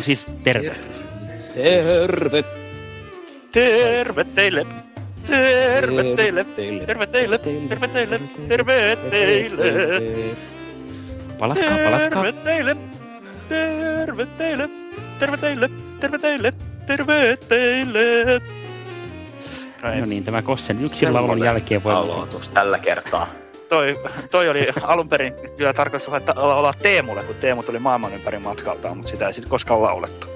Kun siis terve. Terve. Terve teille. Terve teille. Terve teille. Terve teille. Terve teille. Palatkaa, palatkaa. Terve teille. Terve teille. Terve teille. Terve teille. Terve teille. No niin, tämä Kossen yksin laulun jälkeen voi... Aloitus tällä kertaa. Toi, toi oli alun perin kyllä tarkoitus että olla, olla Teemulle, kun Teemu tuli maailman ympäri matkaltaan, mutta sitä ei sitten koskaan laulettu.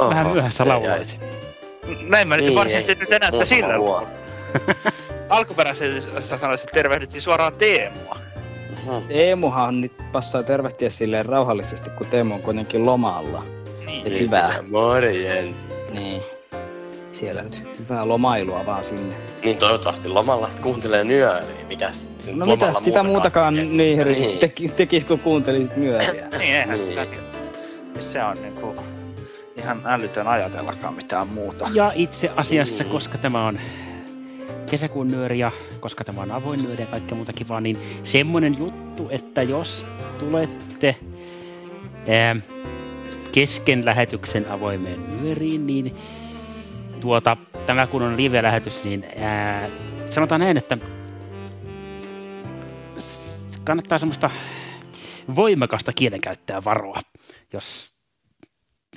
Vähän Oho, myöhässä se lauloit. Näin mä nyt Niin, varsinaisesti nyt enää sitä sillä vuosi. Alkuperäisesti sä sanoisit, että tervehdittiin suoraan Teemua. Mhm. Teemuhan nyt passaa tervehtiä silleen rauhallisesti, kun Teemu on kuitenkin lomalla. Niin. Et hyvä. Morjen. Niin. Siellä nyt hyvää lomailua vaan sinne. Niin toivottavasti lomalla sit kuuntelee nyöriä. Mikäs? No lomalla mitä, sitä muutakaan tekee? niin, Niin. niin. Teki, tekis, kun kuuntelisit myöriä. Niin, eihän Niin. sitä... Se on niinku ihan älytön ajatellakaan mitään muuta. Ja itse asiassa, Mm. koska tämä on kesäkuun nyöri ja koska tämä on avoin nyöri ja kaikkea muuta kivaa, niin semmoinen juttu, että jos tulette ää, kesken lähetyksen avoimeen nyöriin, niin tuota, tämä kun on live-lähetys, niin ää, sanotaan näin, että kannattaa semmoista voimakasta kielenkäyttöä varoa, jos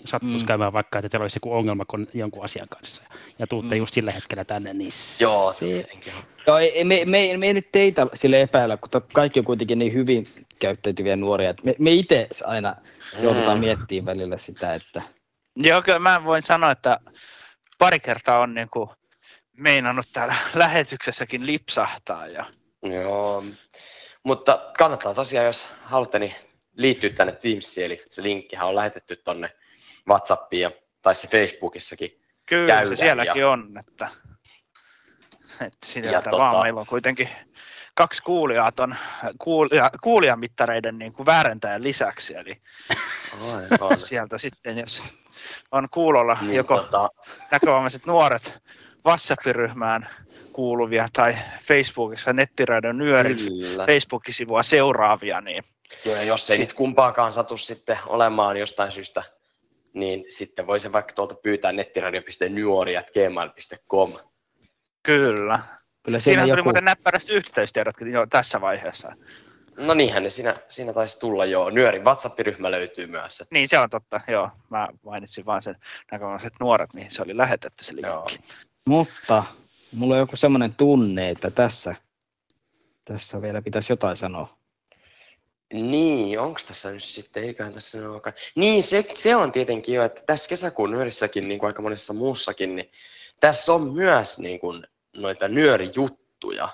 sattuisi Mm. käymään vaikka, että teillä olisi joku ongelma kon- jonkun asian kanssa ja tuutte Mm. just sillä hetkellä tänne, niin Joo, se. Joo, ei, me, me, me ei nyt teitä sille epäillä, kun kaikki on kuitenkin niin hyvin käyttäytyviä nuoria. että Me, me itse aina joudutaan Mm. miettimään välillä sitä, että Joo, kyllä mä voin sanoa, että pari kertaa on niinku meinannut täällä lähetyksessäkin lipsahtaa. Ja... Joo. Mutta kannattaa tosiaan, jos haluatte, niin liittyä tänne Teamsiin, eli se linkkihän on lähetetty tonne Whatsappiin ja, tai se Facebookissakin. Kyllä Käydään se sielläkin ja- on, että, että sieltä Ja vaan tota- meillä on kuitenkin kaksi kuulijaa ton kuulija, kuulijamittareiden niin kuin väärentäjän lisäksi, eli Aivan. sieltä sitten, jos on kuulolla Niin, joko tota, näkövammaiset nuoret WhatsApp-ryhmään kuuluvia tai Facebookissa nettiradion nyörin. Facebook-sivua seuraavia, niin Joo, ja jos ei Sit- nyt kumpaakaan satu sitten olemaan jostain syystä, niin sitten voi se vaikka tuolta pyytää nettiradio.nyori.gmail.com. kyllä. kyllä siinä Siinä tuli joku... muuten näppärästi yhteystiedotkin jo tässä vaiheessa. No niinhän ne siinä, siinä taisi tulla jo. Nyörin WhatsApp-ryhmä löytyy myös. Että, Niin se on totta, joo. Mä mainitsin vaan sen näkövammaiset nuoret, mihin se oli lähetetty se joo. linkki. Mutta mulla on joku semmoinen tunne, että tässä, tässä vielä pitäisi jotain sanoa. Niin, onko tässä nyt sitten, eiköhän tässä nyt olekaan. Niin, se, se on tietenkin jo, että tässä kesäkuun nyörissäkin, niin kuin aika monessa muussakin, niin tässä on myös niin kuin, noita nyörijuttuja.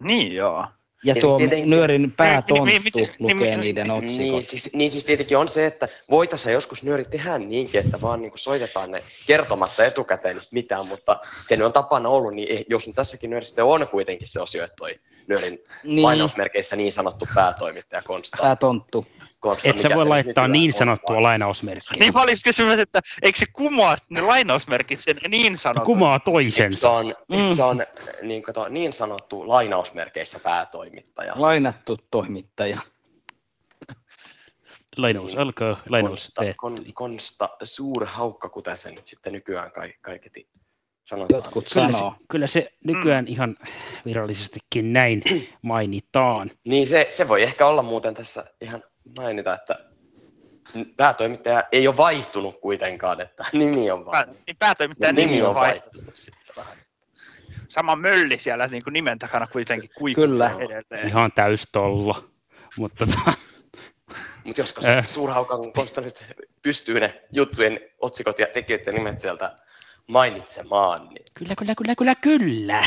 Niin joo. Ja Ja tuo tietenkin- nyörin päätonttu Niin, niin, niin, lukee niin, niiden otsikot. Niin siis, niin siis tietenkin on se, että voitaisiin joskus nyöri tehdä niinkin, että vaan niin kuin soitetaan ne kertomatta etukäteen niistä mitään, mutta se on tapana ollut, niin ei- jos nyt tässäkin nyörissä sitten on kuitenkin se osio, että toi nyörin Niin, lainausmerkeissä niin sanottu päätoimittaja Konsta. päätonttu. Konsta et sä voi se laittaa niin on sanottua vaan. lainausmerkkiä. Niin mä olisin kysynyt, että eikö se kumoa ne lainausmerkit sen niin sanotun? Kumaa Se toisensa. on, Mm. se on niin, kato, niin sanottu lainausmerkeissä päätoimittaja. Lainattu toimittaja. Lainaus alkaa, lainaus Konsta, kon, konsta suurhaukka, kuten se nyt sitten nykyään ka- kaiketi sanotaan. Jotkut Kyllä se, sanoo. kyllä se nykyään ihan virallisestikin näin mainitaan. Niin se, se voi ehkä olla muuten tässä ihan mainita, että päätoimittaja ei ole vaihtunut kuitenkaan, että nimi on Pää, vaan. niin päätoimittajan nimi, nimi on vaihtunut. vaihtunut sitten vähän. Sama mölli siellä niin kuin nimen takana kuitenkin kuikuu Kyllä. edelleen. Ihan täystolla. Mutta tota, Mutta joskus suurhaukan konsta nyt pystyy ne juttujen otsikot ja tekijöiden nimet sieltä mainitsemaan, niin kyllä, kyllä, kyllä, kyllä, kyllä.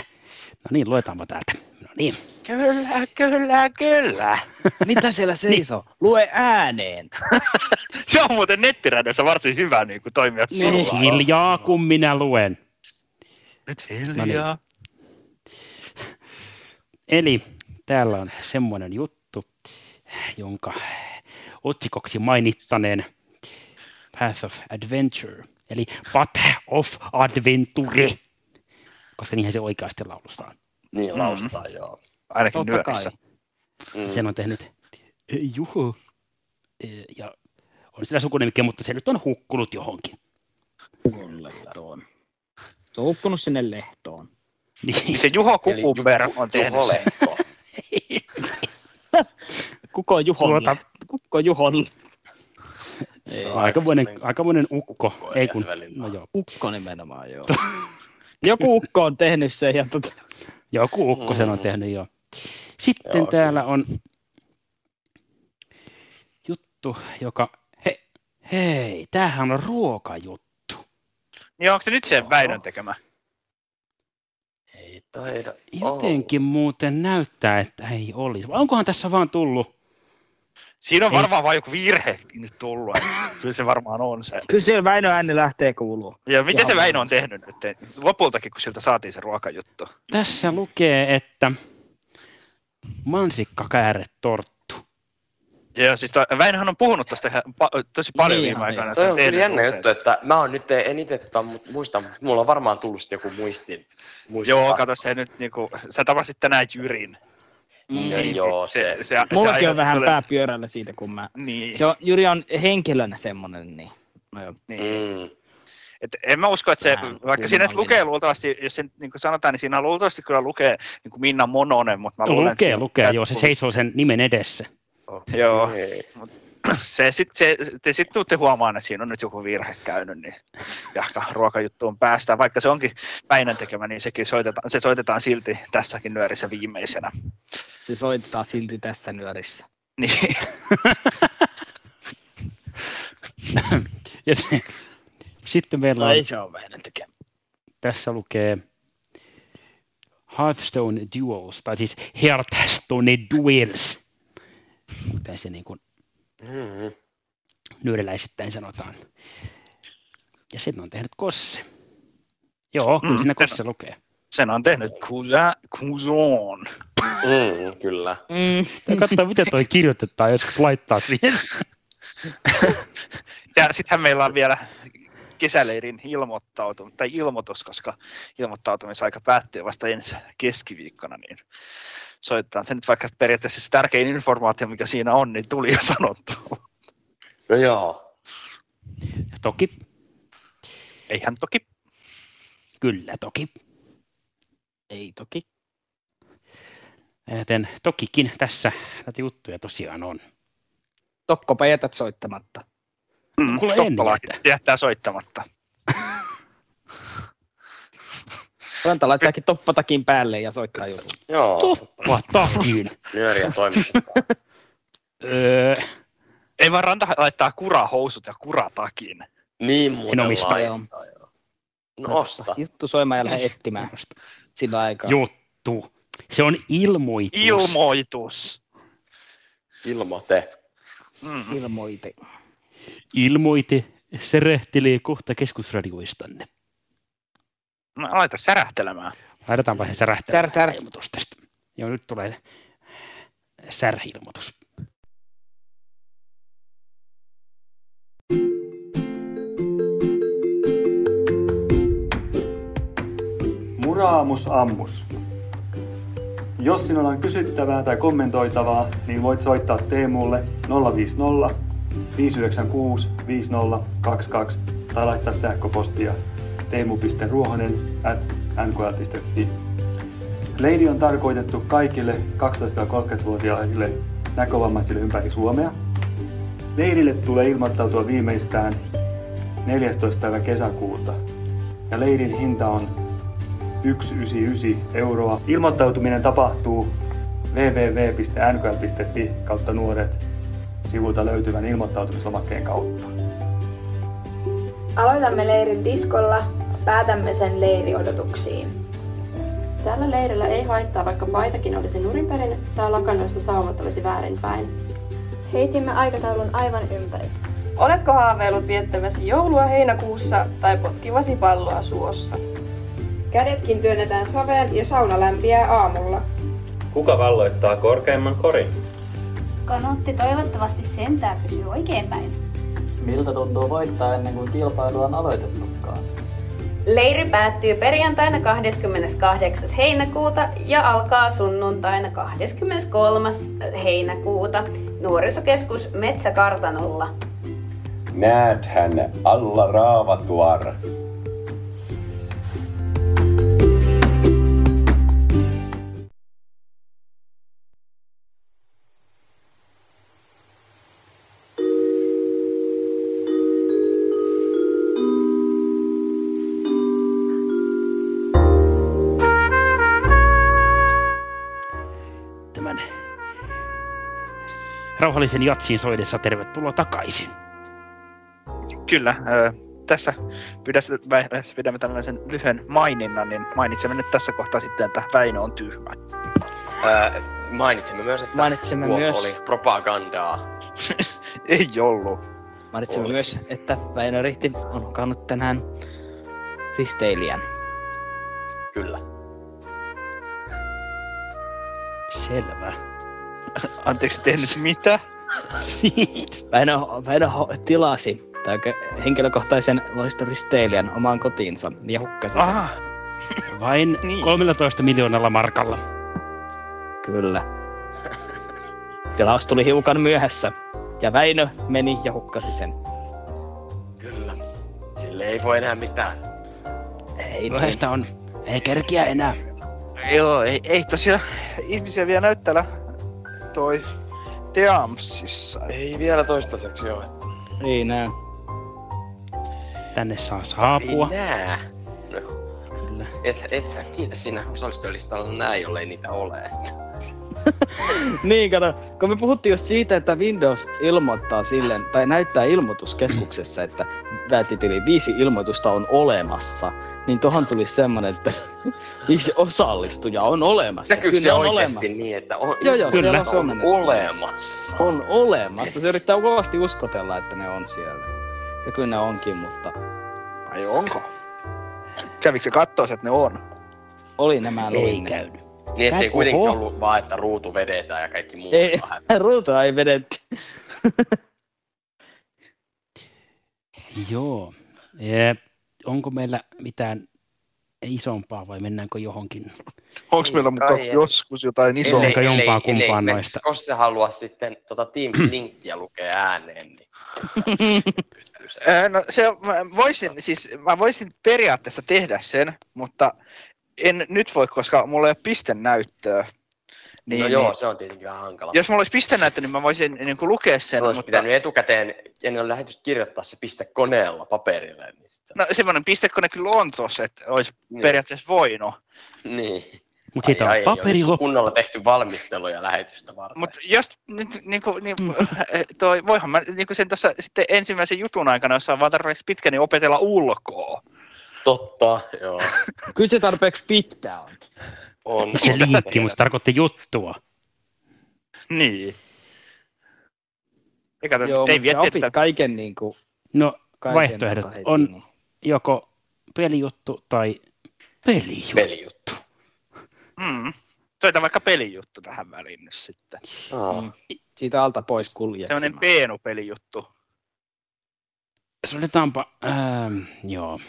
No niin, luetaanpa täältä. No niin. Kyllä, kyllä, kyllä. Mitä siellä seisoo? Lue ääneen. Se on muuten nettirädessä varsin hyvä niin kuin toimia Niin. sulla. Hiljaa, kun minä luen. Nyt No hiljaa. Eli täällä on semmoinen juttu, jonka otsikoksi mainittaneen Path of Adventure, eli Path of Adventure, koska niinhän se oikeasti laulustaan. niin Mm. lausutaan joo. Ainakin Totta kai. nyörissä. Mm. Sen on tehnyt eh, Juho, eh, ja on sillä sukunimikki, mutta se nyt on hukkunut johonkin. Lehtoon. Se on hukkunut sinne lehtoon. Niin, Se Juho Eli Juho- on tehnyt Juho sen. Lehto. Kuko on Juhon? Tuota- Kuko on Juhon? Ei, aikamoinen, aikamoinen ukko. Ukko, Ei kun, no joo, ukko nimenomaan, joo. Joku ukko on tehnyt sen ja tota, joku ukko sen on Mm. tehnyt jo. Sitten Joo, täällä on juttu, joka, he, hei, tämähän on ruokajuttu. Niin onko se nyt sen Oho. Väinön tekemä? Ei taida Jotenkin muuten näyttää, että ei olisi. Onkohan tässä vaan tullut? Siinä on Ei. varmaan vain joku virhe nyt tullut. Kyllä se varmaan on se. kyllä siellä Väinö ääni lähtee kuuluu. Ja mitä se Väinö on tehnyt nyt? Lopultakin, kun siltä saatiin se ruokajuttu. Tässä lukee, että mansikkakääretorttu. Ja siis toi, Väinöhän on puhunut pa- tosi paljon Niin, viime aikoina. niin. Se Toi on kyllä jännä usein. juttu, että mä oon nyt en itse tota, muista, mutta mulla on varmaan tullut joku muistin. muistin Joo, kato se nyt niinku, sä tapasit tänään Jyrin. Mm, ja joo, se, se, se Mullakin ajatus on vähän oli- pää pyörällä siitä, kun mä... Niin, Se on, Jyri on henkilönä semmonen, niin... No joo. niin. mm, Et en mä usko, että se, Vähän vaikka siinä lukee luultavasti, jos se niin kuin sanotaan, niin siinä luultavasti kyllä lukee niin kuin Minna Mononen, mutta mä luulen, että Lukee, lukee, joo, se seisoo sen nimen edessä. Joo, ei. se, sit, se, te sitten tuutte huomaan, että siinä on nyt joku virhe käynyt, niin jahka ruokajuttuun päästään. Vaikka se onkin Väinön tekemä, niin sekin soitetaan, se soitetaan silti tässäkin nyörissä viimeisenä. Se soittaa silti tässä nyörissä. Niin, Ja se, sitten meillä No on, ei se ole Väinön tekemä. tässä lukee Hearthstone Duels, tai siis Hearthstone Duels, kuten se niin kuin Mm, nyöriläisittäin sanotaan. Ja sen on tehnyt Kosse. Joo, kyllä Mm, siinä sen- Kosse lukee. sen on tehnyt Kusa, Kuson. mm, kyllä. Mm. Ja katsotaan, miten toi kirjoitetaan, joskus laittaa siihen. Ja sittenhän meillä on vielä kesäleirin ilmoittautu, tai ilmoitus, koska ilmoittautumisaika päättyy vasta ensi keskiviikkona, niin soitetaan se nyt vaikka periaatteessa se tärkein informaatio, mikä siinä on, niin tuli jo sanottu. No joo. Ja toki, Eihän toki. kyllä toki. Ei toki. Joten tokikin tässä näitä juttuja tosiaan on. Tokkopa jätät soittamatta. Mm, Kuule, jättää soittamatta. Ranta laittaakin toppatakin päälle ja soittaa jutun. Joo. Toppa takin. Nyöriä toimittaa. öö, Ei vaan ranta laittaa kurahousut ja kuratakin. Niin muuten omista. laittaa, joo. No osta. Juttu soimaan ja lähde etsimään sillä aikaa. juttu. Se on ilmoitus. Ilmoitus. Ilmoite. Mm. Ilmoite. Ilmoite. Se rähtelee kohta keskusradioistanne. No, laita särähtelemään. Laitetaanpa se särähtelee Sär, sär. ilmoitus tästä. Joo, nyt tulee särhi-ilmoitus. Muraamus ammus. Jos sinulla on kysyttävää tai kommentoitavaa, niin voit soittaa Teemulle 050 596 5022 tai laittaa sähköpostia teemu.ruohonen at nkl.fi. Leiri on tarkoitettu kaikille 12-30-vuotiaille näkövammaisille ympäri Suomea. Leirille tulee ilmoittautua viimeistään 14. päivä kesäkuuta ja leirin hinta on 199 euroa. Ilmoittautuminen tapahtuu www.nkl.fi kautta nuoret sivulta löytyvän ilmoittautumislomakkeen kautta. Aloitamme leirin diskolla, päätämme sen leiriodotuksiin. Tällä leirillä ei haittaa, vaikka paitakin olisi nurinperin tai lakannoista saumat olisi väärinpäin. Heitimme aikataulun aivan ympäri. Oletko haaveillut viettämässä joulua heinäkuussa tai potkivasi palloa suossa? Kädetkin työnnetään saveen ja sauna lämpiää aamulla. Kuka valloittaa korkeimman korin? Kanotti toivottavasti sentään pysyy oikein päin. Miltä tuntuu voittaa ennen kuin kilpailu on aloitettukaan? Leiri päättyy perjantaina 28. heinäkuuta ja alkaa sunnuntaina 23. heinäkuuta nuorisokeskus Metsäkartanolla. Näethän alla raavatuar. Rauhallisen jatsin soidessa tervetuloa takaisin. Kyllä, ö, tässä pidämme tällaisen lyhyen maininnan, niin mainitsemme nyt tässä kohtaa sitten, että Väinö on tyhmä. Ää, mainitsemme myös, että Mainitsemme tuo myös- oli propagandaa. Ei ollut. Mainitsemme Oli. myös, että Väinö Rihti on kannut tänään risteilijän. Kyllä. Selvä. Anteeksi, tehnyt mitä? Siis. Väinö, Väinö ho- tilasi tai henkilökohtaisen loistoristeilijän omaan kotiinsa ja hukkasi sen. Aha, Vain Niin. 13 miljoonalla markalla. Kyllä. Tilaus tuli hiukan myöhässä. Ja Väinö meni ja hukkasi sen. Kyllä. Sille ei voi enää mitään. Ei niin. Myöhäistä on. Ei kerkiä enää. joo, ei, ei tosiaan ihmisiä vielä näyttää toi Teamsissa. Ei vielä toistaiseksi ole. Ei näy. Tänne saa saapua. Ei nää. No, Kyllä. et, et sä niitä siinä osallistujalistalla näe, jollei niitä ole. niin, kato, kun me puhuttiin just siitä, että Windows ilmoittaa silleen, tai näyttää ilmoituskeskuksessa, että päätit yli viisi ilmoitusta on olemassa, niin tohon tuli semmonen, että viisi osallistujaa on olemassa. Näkyykö se on oikeesti olemassa. niin, että on, Joo, joo, Kyllä. siellä on on olemassa? On olemassa. Se yrittää kovasti uskotella, että ne on siellä. Ja kyllä ne onkin, mutta Ai onko? Kävikö se kattoo, että ne on? oli nämä Ei luin. ne. käynyt. Niin ettei Oho. kuitenkin ollut vaan, että ruutu vedetään ja kaikki muut Ei, vähän. ruutua ei vedetty. Joo. E, onko meillä mitään isompaa vai mennäänkö johonkin? Onko meillä mukaan kai ei. joskus jotain isoa? Ellei- jompaa kumpaan me- noista. Jos sä haluaa sitten tota Teams-linkkiä lukea ääneen, niin se. Ää, No se, mä voisin, siis mä voisin periaatteessa tehdä sen, mutta en nyt voi, koska mulla ei ole pistenäyttöä. Niin, no joo, niin, se on tietenkin vähän hankala. jos mulla olisi pistenäyttö, niin mä voisin niin kuin lukea sen, Sen olisi mutta pitänyt etukäteen ennen lähetystä kirjoittaa se piste koneella paperille. Niin, sit no, semmoinen pistekone kyllä on tuossa, että olisi Niin. periaatteessa voinut. niin. Mutta siitä on ei paperi loppu. kunnolla tehty valmisteluja lähetystä varten. Mutta jos nyt niin kuin, niin, toi, voihan mä niin kuin sen tuossa sitten ensimmäisen jutun aikana, jos on vaan tarpeeksi pitkä, niin opetella ulkoa. Totta, joo. Kyllä se tarpeeksi pitkä on. On, Se on linkki, mutta se tarkoitti juttua. Niin. Eikä Joo, ei mutta opit että kaiken niinku... No, Kaiken vaihtoehdot tota heti, on niin. joko pelijuttu tai pelijuttu. pelijuttu. mm, toita vaikka pelijuttu tähän väliin nyt sitten. Aa. Mm. Siitä alta pois Sellainen kuljeksimaan. peenu-pelijuttu. Soitetaanpa, ähm, joo.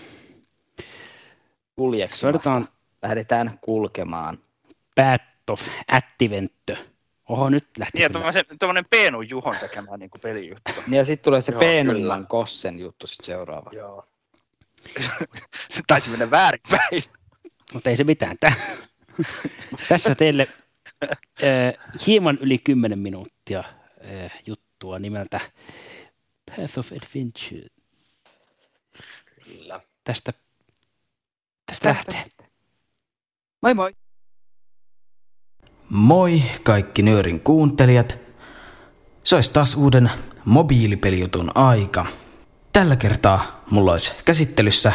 Kuljeksimaan. Soitetaan Lähdetään kulkemaan. Path of Activenttö. Oho, nyt lähti Niin, ja tuommoinen, peenu Juhon tekemään niin pelijuttu. Niin Ja sitten tulee se kyllä. Kossen juttu sit seuraava. Joo. Se taisi mennä väärinpäin. Mutta ei se mitään. Tää. Tässä teille äh, hieman yli 10 minuuttia äh, juttua nimeltä Path of Adventure. Kyllä. Tästä, tästä lähtee. Moi moi! Moi kaikki Nyörin kuuntelijat. Se olisi taas uuden mobiilipelijutun aika. Tällä kertaa mulla olisi käsittelyssä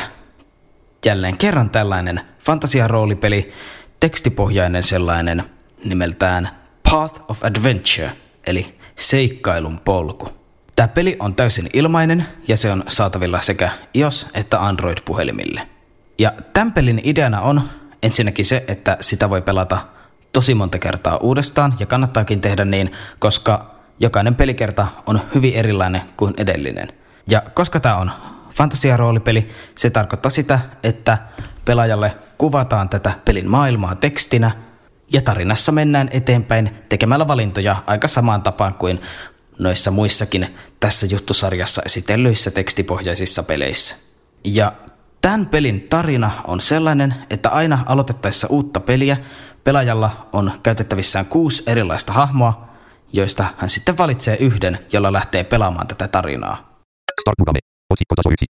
jälleen kerran tällainen fantasiaroolipeli, tekstipohjainen sellainen nimeltään Path of Adventure, eli seikkailun polku. Tämä peli on täysin ilmainen ja se on saatavilla sekä iOS- että Android-puhelimille. Ja tämän pelin ideana on ensinnäkin se, että sitä voi pelata tosi monta kertaa uudestaan ja kannattaakin tehdä niin, koska jokainen pelikerta on hyvin erilainen kuin edellinen. Ja koska tämä on fantasiaroolipeli, se tarkoittaa sitä, että pelaajalle kuvataan tätä pelin maailmaa tekstinä ja tarinassa mennään eteenpäin tekemällä valintoja aika samaan tapaan kuin noissa muissakin tässä juttusarjassa esitellyissä tekstipohjaisissa peleissä. Ja tämän pelin tarina on sellainen, että aina aloitettaessa uutta peliä pelaajalla on käytettävissään kuusi erilaista hahmoa, joista hän sitten valitsee yhden, jolla lähtee pelaamaan tätä tarinaa. Start Mugame. Otsikko taso 1.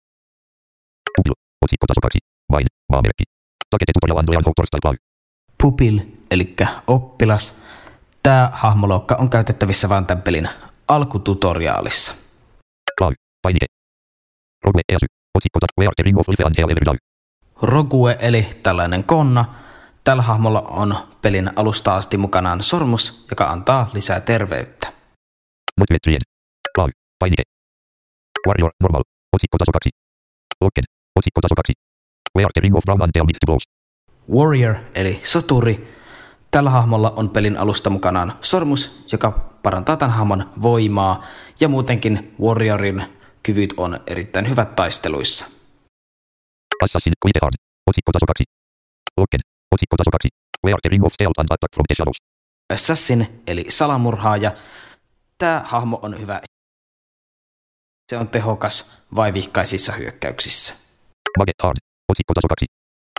Pupil. Otsikko taso 2. Vain. Maamerkki. Takete tutorial Android Pupil, eli oppilas. Tämä hahmoluokka on käytettävissä vain tämän pelin alkututoriaalissa. Cloud. Painike. Rogue EASY. Rogue eli tällainen konna. Tällä hahmolla on pelin alusta asti mukanaan sormus, joka antaa lisää terveyttä. Motivetrien. Cloud. Painike. Warrior. Normal. Otsikko taso 2. Locken. Otsikko taso 2. Where the Ring of Brown and Tell to blows. Warrior eli soturi. Tällä hahmolla on pelin alusta mukanaan sormus, joka parantaa tämän hahmon voimaa ja muutenkin Warriorin kyvyt on erittäin hyvät taisteluissa. Assassin Quite Otsikko taso 2. Locken. Otsikko taso 2. Where the Ring of Stealth and Attack from the Shadows. Assassin eli salamurhaaja. Tämä hahmo on hyvä. Se on tehokas vaivihkaisissa hyökkäyksissä. Mage Hard. Otsikko taso 2.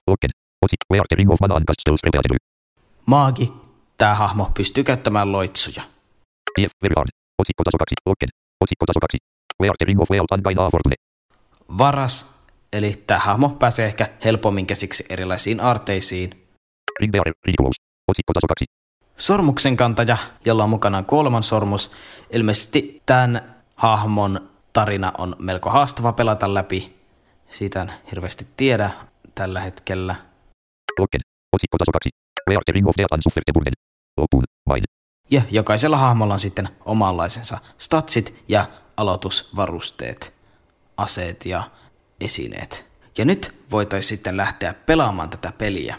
Locken. Otsikko Where the Ring of Mana and Castles. Maagi. Tämä hahmo pystyy käyttämään loitsuja. Thief Very Hard. Otsikko taso 2. Locken. Otsikko taso 2. Where the Ring of Wealth and Gaina Fortune. Varas. Eli tämä hahmo pääsee ehkä helpommin käsiksi erilaisiin aarteisiin. Ring Bearer. Ridiculous. Otsikko taso 2. Sormuksen kantaja, jolla on mukanaan kuoleman sormus. Ilmeisesti tämän hahmon tarina on melko haastava pelata läpi. Siitä en hirveästi tiedä tällä hetkellä. Locken. Otsikko taso 2. Where the ring of death and sufferteburden. Lopun. Vain. Ja jokaisella hahmolla on sitten omanlaisensa statsit ja aloitusvarusteet, aseet ja esineet. Ja nyt voitaisiin sitten lähteä pelaamaan tätä peliä.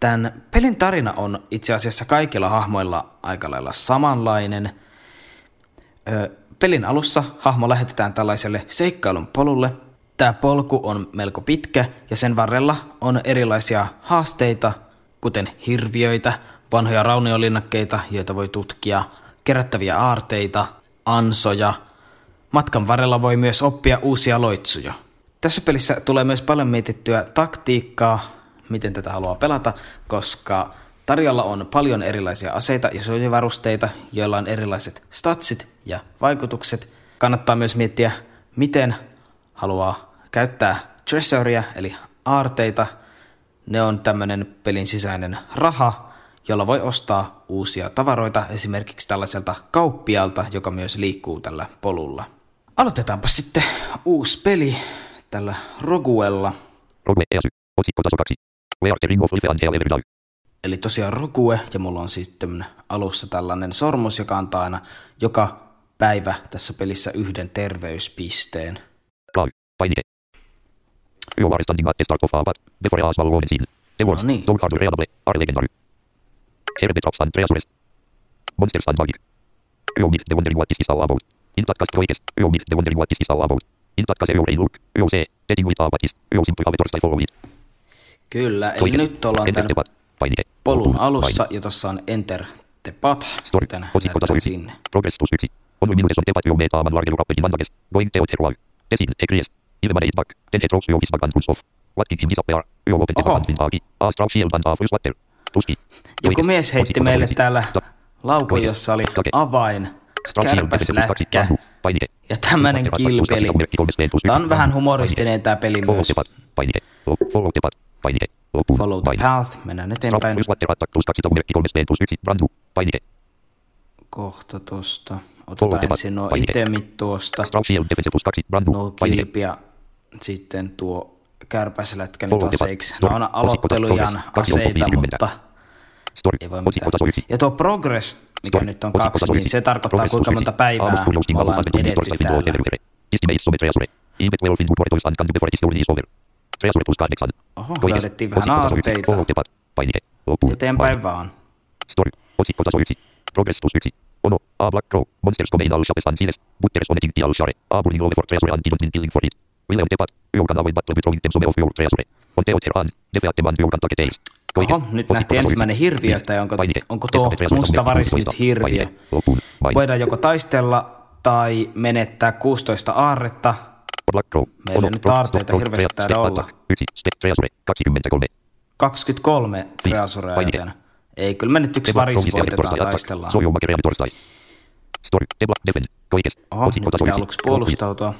Tämän pelin tarina on itse asiassa kaikilla hahmoilla aika lailla samanlainen. Pelin alussa hahmo lähetetään tällaiselle seikkailun polulle. Tämä polku on melko pitkä ja sen varrella on erilaisia haasteita, kuten hirviöitä, vanhoja rauniolinnakkeita, joita voi tutkia, kerättäviä aarteita, ansoja. Matkan varrella voi myös oppia uusia loitsuja. Tässä pelissä tulee myös paljon mietittyä taktiikkaa, miten tätä haluaa pelata, koska tarjolla on paljon erilaisia aseita ja suojavarusteita, joilla on erilaiset statsit ja vaikutukset. Kannattaa myös miettiä, miten haluaa käyttää treasuria eli aarteita. Ne on tämmöinen pelin sisäinen raha, jolla voi ostaa uusia tavaroita esimerkiksi tällaiselta kauppialta, joka myös liikkuu tällä polulla. Aloitetaanpa sitten uusi peli tällä Roguella. Rogue EASY. Otsikko taso 2. Where the ring of life and hell ever die. Eli tosiaan Rogue, ja mulla on siis tämmönen alussa tällainen sormus, joka antaa aina joka päivä tässä pelissä yhden terveyspisteen. Cloud. Painike. You are standing at the start of a path. Before a small woman scene. The words, No niin. don't hard reliable, are legendary. Herbetrops and treasures. Monsters and magic. Meet the wondering what this is all about. In that cast quakes, meet the wondering what this is all about. In that case you brain look, you say, getting with apathis, you simply have torch follow it. Kyllä, eli Toises, nyt ollaan enter tämän polun alussa, ja tuossa on Enter the Path, Story. näytetään 1. sinne. Progress tus 1. On minutes on tepat you made a man larger rappelin vandages. Going to terroir. Tesin, egries. Ilman eid back. Ten et rocks you his back and pulls off. What did him disappear? You open the Oho. back and hagi. A straw shield and a full swatter. Tuski. Joku mies heitti meille täällä laukun, jossa oli avain, kärpäslätkä ja tämmönen kilpeli. Tää on vähän humoristinen tää peli Follow myös. the path. Painike. Follow the path. Mennään eteenpäin. Strap Water Attack plus 200 merkki 3 plus 1. Brandu. Painike. Kohta tosta. Otetaan ensin nuo itemit tuosta. Strap Shield Defense plus 2. Brandu. Nuo ja sitten tuo kärpäslätkä nyt aseiksi. Nämä on aloittelujan aseita, 50. mutta ei voi mitään. 1. Ja tuo progress, mikä nyt on kaksi, niin se tarkoittaa kuinka monta päivää kurjoustin ollaan edetty täällä. everywhere. Estimate some treasure. Even 12 in good words and can do before this journey is over. Treasure plus 8. Oho, löydettiin vähän aarteita. Eteenpäin vaan. Story. Otsikko taso 1. Progress plus 1. Ono. A black crow. Monsters come in all shapes and sizes. Butters on eating all share. A burning over for treasure and didn't killing for it. On. Oho, nyt nähtiin ensimmäinen hirviö, tai onko, onko tuo musta varis nyt hirviö. Voidaan joko taistella tai menettää 16 aarretta. Meillä nyt aarteita hirveästi täällä olla. 1. Step treasure. 23. 23 treasurea, joten ei, kyllä me nyt yksi varis voitetaan taistellaan. Oho, nyt pitää aluksi puolustautua.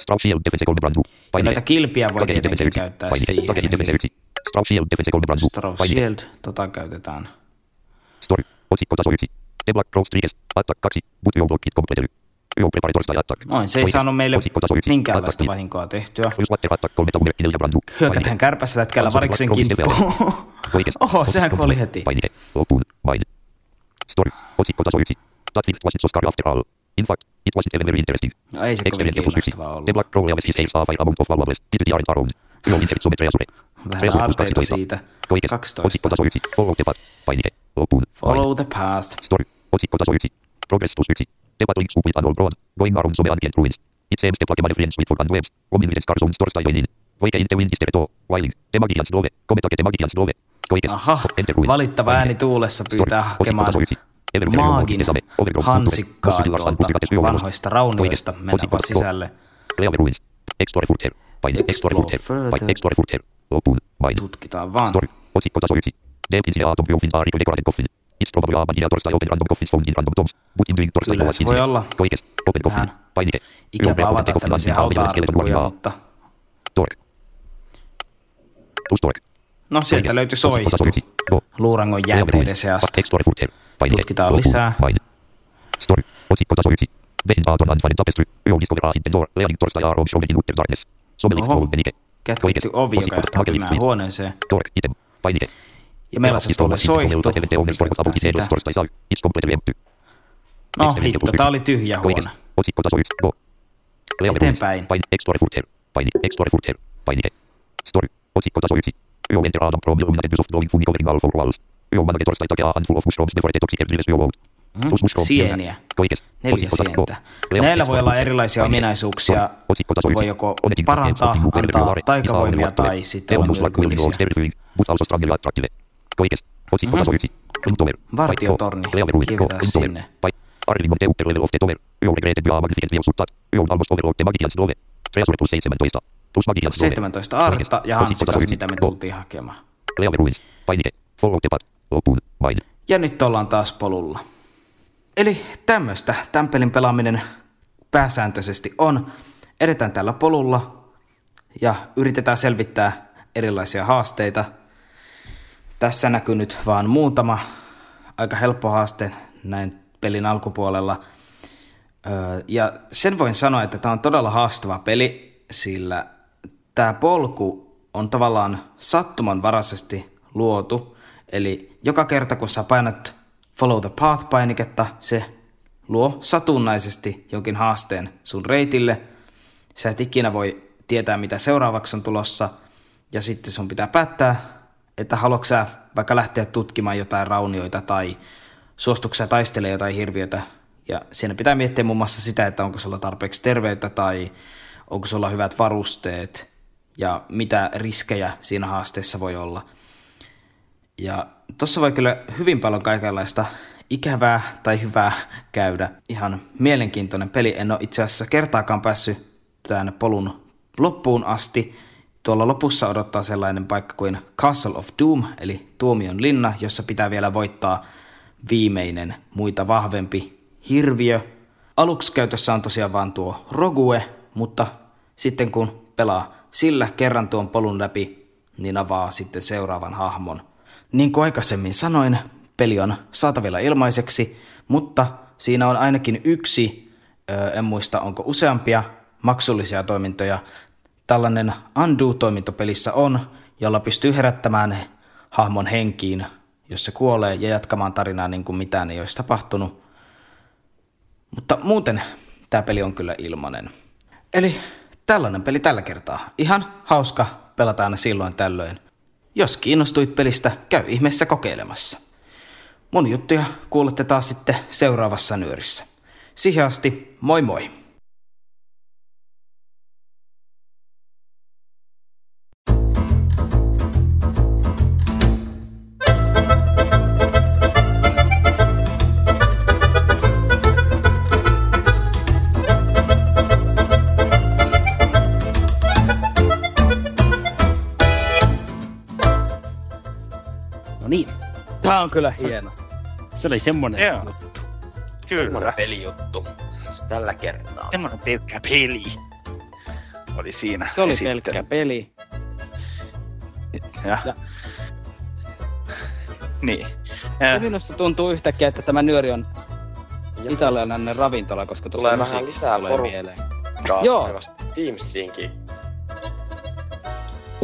Strap Shield Defense 3 brandu. Ja näitä kilpiä voi tietenkin käyttää siihen. Takeni Defense 1. Strap Shield Defense 3 brandu. Strap Shield, tota käytetään. Story. Otsikko taso 1. The Black Crow Streakes. Attack 2. But you block it completely. You prepare torstai attack. Noin, se ei saanut meille minkäänlaista vahinkoa tehtyä. Plus Water Attack 3 tabu merkki 4 brandu. Hyökätään kärpäslätkällä variksen kimppuun. Oho, sehän kuoli heti. Painike. Loppuun. Vain. Story. Otsikko taso 1. That field wasn't so scary after all. In fact, it wasn't even very interesting. No ei se kovin kiinnostavaa ollut. The Black Crow leaves his fire amount of valuables. The aren't around. You inherit some treasure. Vähän 12. siitä. Koikes. 12. Otsikko taso 1. Follow the path. Painike. Loppuun. Follow the path. Story. Otsikko taso 1. Progress plus 1. The battle links with an old road. Going around some ancient ruins. It seems the Pokemon friends with forgotten webs. Womin with scar zones torstai in. Voike in the wind is tereto. Whiling. The Magians dove. Kometake the Magians dove. Aha, valittava ääni tuulessa pyytää hakemaan Maagin possible vanhoista raunioista taso. sisälle. Explore further. Tutkitaan vaan. Story. Otsikko taso 1. Deep in the atom of a ritual decorated coffin. It's probably a magic torstai open random coffins found in random tombs. But in doing torstai Kyllä se voi olla Koikes. Open vähän Painike. ikävä avata tämmöisiä hauta-arkkuja, mutta Torque. Plus torque. No sieltä löytyi. Go. luurangon jänteiden seasta. Tutkitaan lisää. Story. Otsikko taso 1. Bend Aton and Find Tapestry. You discover a hidden door. Leading torstai are on shown in utter darkness. Somelik Oho. Menike. Kätketty ovi, joka johtaa pimeään huoneeseen. Torque. Item. Painike. Ja meillä se tulee soihtu. No hitto, tää oli tyhjä huone. Otsikko taso 1. Go. Eteenpäin. Explore further. Paine. Explore further. Painike. Story. Otsikko taso 1. You enter Adam from illuminated of glowing fungi covering all four walls. You manage torstai takea and full of mushrooms before the toxic every. Mhm. Plus mushrooms. Sieniä. Neljä sientä. Näillä voi olla erilaisia ominaisuuksia. Voi joko On parantaa, antaa taikavoimia tai sitten willing myrkyllisiä. or everything, but also strongly attractive. Koikes. Otsikko Mhm. taso 1. Rintomer. Vartiotorni. Rintomer. sinne. On upper level of the tower. You regretted your magnificent view suttat. You almost overlooked the Magians Dove. Treasure plus 17. Plus Magians Dove. 17 aarretta ja hansikas, yksi. mitä me tultiin hakemaan. Leave ruins. Painike. Follow the path. Loppuun. Vain. Ja nyt ollaan taas polulla. Eli tämmöistä tämän pelin pelaaminen pääsääntöisesti on. Edetään tällä polulla ja yritetään selvittää erilaisia haasteita. Tässä näkyy nyt vaan muutama aika helppo haaste näin pelin alkupuolella. Ja sen voin sanoa, että tämä on todella haastava peli, sillä tämä polku on tavallaan sattumanvaraisesti luotu. Eli joka kerta kun sä painat Follow the Path-painiketta, se luo satunnaisesti jonkin haasteen sun reitille. Sä et ikinä voi tietää, mitä seuraavaksi on tulossa. Ja sitten sun pitää päättää, että haluatko sä vaikka lähteä tutkimaan jotain raunioita tai suostuuko sä taistelemaan jotain hirviötä. Ja siinä pitää miettiä muun muassa sitä, että onko sulla tarpeeksi terveyttä tai onko sulla hyvät varusteet ja mitä riskejä siinä haasteessa voi olla. Ja tossa voi kyllä hyvin paljon kaikenlaista ikävää tai hyvää käydä. Ihan mielenkiintoinen peli. En ole itse asiassa kertaakaan päässyt tämän polun loppuun asti. Tuolla lopussa odottaa sellainen paikka kuin Castle of Doom, eli tuomion linna, jossa pitää vielä voittaa viimeinen muita vahvempi hirviö. Aluksi käytössä on tosiaan vain tuo Rogue, mutta sitten kun pelaa sillä kerran tuon polun läpi, niin avaa sitten seuraavan hahmon. Niin kuin aikaisemmin sanoin, peli on saatavilla ilmaiseksi, mutta siinä on ainakin yksi, en muista onko useampia, maksullisia toimintoja. Tällainen Undo-toiminto pelissä on, jolla pystyy herättämään hahmon henkiin, jos se kuolee, ja jatkamaan tarinaa niin kuin mitään ei olisi tapahtunut. Mutta muuten tämä peli on kyllä ilmanen. Eli tällainen peli tällä kertaa. Ihan hauska, pelataan ne silloin tällöin. Jos kiinnostuit pelistä, käy ihmeessä kokeilemassa. Mun juttuja kuulette taas sitten seuraavassa nyörissä. Siihen asti, moi moi! Tää on kyllä hieno. Se oli semmonen Joo. juttu. Kyllä. pelijuttu. Siis tällä kertaa. Semmoinen pelkkä peli oli siinä. Se oli esittely. pelkkä peli. Ja. Ja. Niin. Ja minusta tuntuu yhtäkkiä, että tämä nyöri on italialainen ravintola, koska tuossa Tulee vähän lisää tulee porukkaa. Joo. Teamsiinkin.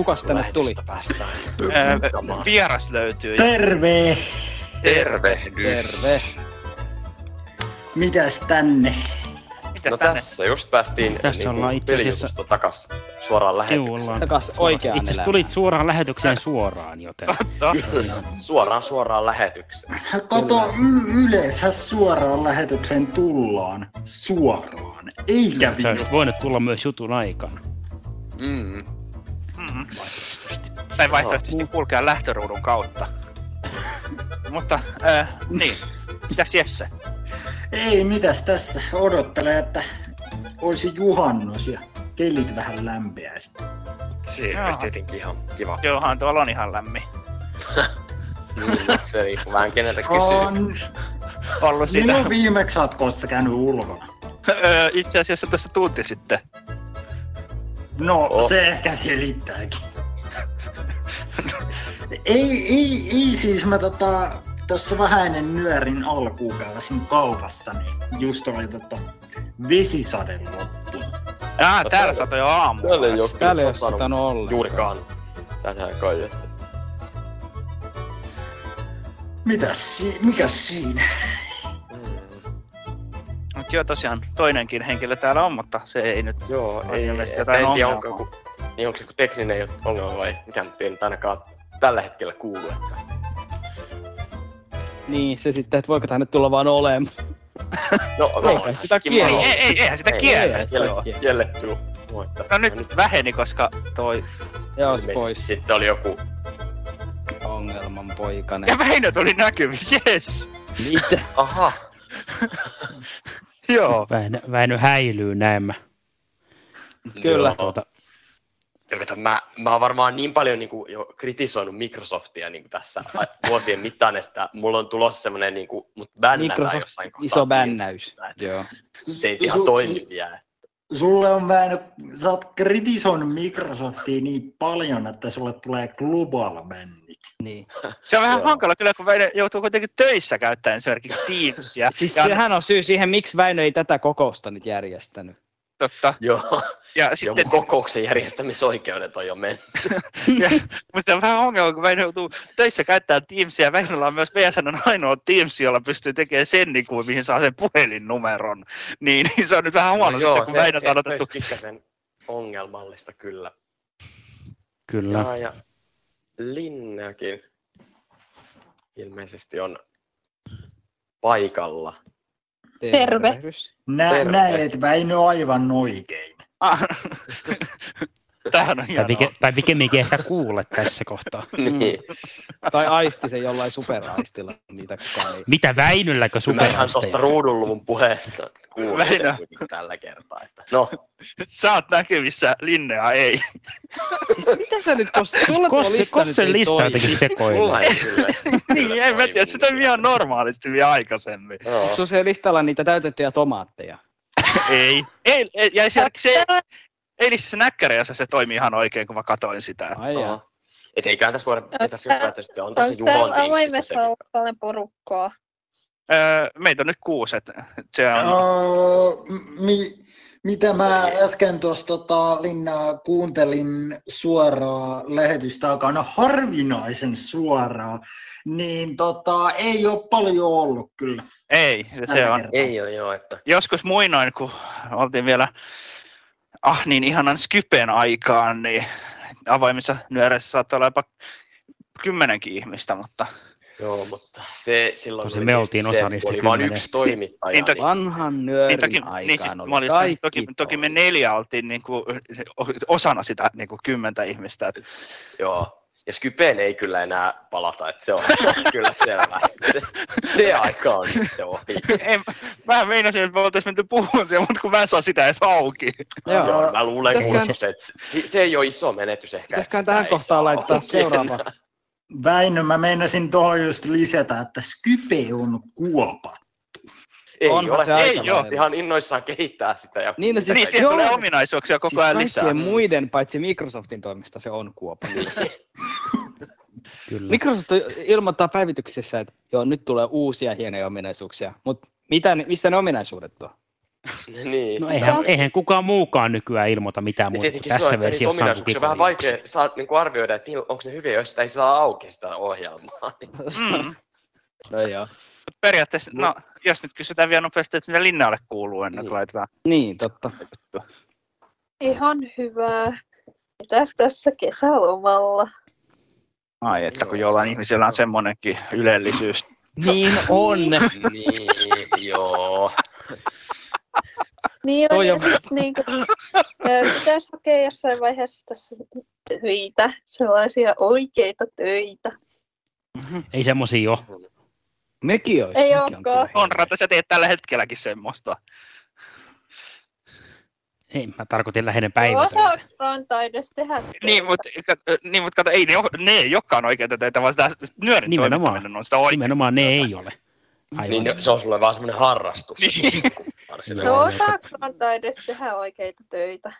Kukas tänne tuli? Päästään. Ää, vieras löytyy. Terve! Tervehdys. Terve. Mitäs tänne? Mitäs no tänne? tässä just päästiin Tässä niinku ollaan itse asiassa- pelijutusta takas suoraan lähetykseen. Takas suoraan- oikeaan Itse asiassa tulit suoraan lähetykseen suoraan, joten... Suoraan suoraan lähetykseen. Kato, y- yleensä suoraan lähetykseen tullaan. Suoraan. Eikä viimeksi. voinut tulla myös jutun aikana. Mm. Mm. Tai vaihtoehtoisesti kulkea lähtöruudun kautta. Mutta, äh, niin. Mitäs Jesse? Ei mitäs tässä. Odottelen, että olisi juhannus ja kelit vähän lämpiäisi. Siinä Joo. olisi tietenkin ihan kiva. Johan tuolla on ihan lämmin. Niin, se riippuu vähän keneltä kysyy. On. Ollut. Milloin viimeksi oot koskaan käynyt ulkona? Itse asiassa tässä tunti sitten. No, Oh. se ehkä selittääkin. ei, ei, ei siis mä tota, tuossa vähän ennen nyörin alkuun käväsin kaupassa, niin just oli tota vesisade loppunut. Ah, täällä satoi jo aamulla. Täällä ei oo kyllä Täällä satanut ollenkaan. Juurikaan tänään kai. Että... Mitäs, si- mikäs siinä? Mut joo, tosiaan toinenkin henkilö täällä on, mutta se ei nyt Joo, ole ei, ilmeisesti ei, jotain en tiedä, ongelmaa. onko joku, niin onko se joku tekninen ongelma vai mitä nyt ei nyt ainakaan tällä hetkellä kuulu. Että... Niin, se sitten, että voiko tänne tulla vaan olemaan. No, Ei kai sitä kiellä. Ei, ei, eihän sitä kiellä. Ei, Kielle, Joo. kielletty. Mutta No nyt väheni, koska toi... Joo, se pois. Sitten oli joku... Ongelman poikainen. Ja Väinö tuli näkyviin, yes! Mitä? Aha, Joo. Väinö, Väinö häilyy näemmä. Kyllä. Joo. Tuota, Ja kato, mä, mä oon varmaan niin paljon niin kuin, jo kritisoinut Microsoftia niin kuin tässä vuosien mittaan, että mulla on tulossa semmoinen niin kuin, mut bännätään Microsoft, jossain kohtaa. iso bännäys. Joo. Se ei ihan toimi vielä. Sulle on vähän, sä oot kritisoinut Microsoftia niin paljon, että sulle tulee global bännit. Niin. Se on vähän Joo. hankala kyllä, kun Väinö joutuu kuitenkin töissä käyttämään esimerkiksi Teamsia. Siis ja sehän on syy siihen, miksi Väinö ei tätä kokousta nyt järjestänyt. Totta. Joo, Ja joku sitten, kokouksen järjestämisoikeudet on jo mennyt. ja, mutta se on vähän ongelma, kun Väinö joutuu töissä käyttämään Teamsia. ja Väinöllä on myös VSN ainoa Teams, jolla pystyy tekemään sen, niin kuin, mihin saa sen puhelinnumeron. Niin, niin se on nyt vähän huono, no, sitten, kun Väinö on otettu. pikkasen ongelmallista kyllä. kyllä. Ja, ja Linneakin ilmeisesti on paikalla. Terve. Tervehdys. Nä, Terve. näet Väinö aivan oikein. Ah, Tämähän on Tai, pike, tai pikemminkin ehkä kuule tässä kohtaa. Niin. Tai aisti sen jollain superaistilla, niitä ei. Mitä Väinölläkö Mä ihan tuosta ruudunluvun puheesta kuulin tällä kertaa. Että, no, Sä oot näkyvissä, Linnea ei. Siis mitä sä nyt tossa, sulla tuo Kosse, lista nyt Kossen ei lista jotenkin sekoilee. ei kyllä. niin, en mä tiedä, se toimii ihan normaalisti vielä aikaisemmin. Onko siellä listalla niitä täytettyjä tomaatteja? Ei. ei, ei ja se, se eilisessä näkkäreessä se toimii ihan oikein, kun mä katoin sitä. Ai jaa. Et eiköhän tässä voida se jotain, että sitten on tässä Onko täällä Juhon avoimessa se. ollut paljon porukkaa? Öö, meitä on nyt kuusi, että se on... Öö, mi, mitä mä äsken tuossa tota, Linnaa kuuntelin suoraa lähetystä, joka on harvinaisen suoraa, niin tota, ei ole paljon ollut kyllä. Ei, se, se on. kertaa. Ei ole joo, että Joskus muinoin, kun oltiin vielä ah niin ihanan Skypen aikaan, niin avoimissa nyöreissä saattaa olla jopa kymmenenkin ihmistä, mutta Joo, mutta se silloin Tosin oli me oltiin se, osa niistä oli vain yksi toimittaja. Niin toki- Vanhan niin, nyörin toki, aikaan niin siis, oli olin kaikki toki, toki me neljä oltiin niin kuin, osana sitä niin kuin kymmentä ihmistä. Että, Joo. Ja Skypeen ei kyllä enää palata, että se on kyllä selvä. Se, se aika on nyt se ohi. en, mä meinasin, että me oltaisiin menty puhumaan siellä, mutta kun mä en saa sitä edes auki. Joo, Joo mä luulen että se, se ei ole iso menetys ehkä. Pitäisiköhän että tähän kohtaan laittaa auki. seuraava. Väinö, mä meinasin tuohon just lisätä, että Skype on kuopa. Ei Onhan ole, se ei ole. Ihan innoissaan kehittää sitä. Ja Niin, no siis- Niin, siellä Joo. tulee ominaisuuksia koko siis ajan lisää. muiden, paitsi Microsoftin toimesta, se on kuopa. Kyllä. Microsoft ilmoittaa päivityksessä, että joo, nyt tulee uusia hienoja ominaisuuksia. Mutta mitä, ne- missä ne ominaisuudet on? niin. No eihän, eihän kukaan muukaan nykyään ilmoita mitään Niin muuta kuin on, tässä versiossa on ominaisuuksia on vähän vaikea saa, niin arvioida, että onko ne hyviä, jos sitä ei saa auki sitä ohjelmaa. Mm. No joo. Mut periaatteessa, no, jos nyt kysytään vielä nopeasti, että mitä linnalle kuuluu ennen kuin laitetaan. Niin, totta. Ihan hyvää. Mitäs tässä kesälomalla? Ai, että kun jollain ihmisellä on semmoinenkin ylellisyys. Niin on. niin, joo. Niin on, ja on- sit niinku, ö, pitäisi hakea jossain vaiheessa tässä töitä, sellaisia oikeita töitä. Ei semmosia ole. Mekin olisi. Ei mekin on olekaan. On rata, sä teet tällä hetkelläkin semmoista. Ei, mä tarkoitin lähinnä päivätöitä. Osaaks Ranta edes tehdä Niin, mutta niin, mut kato, ei ne, ne ei olekaan oikeita töitä, vaan sitä nyörin toimittaminen on sitä oikeaa. Nimenomaan ne ei ole. Aivan. Niin, se on sulle vaan semmoinen harrastus. Niin. No osaaks Ranta edes tehdä oikeita töitä?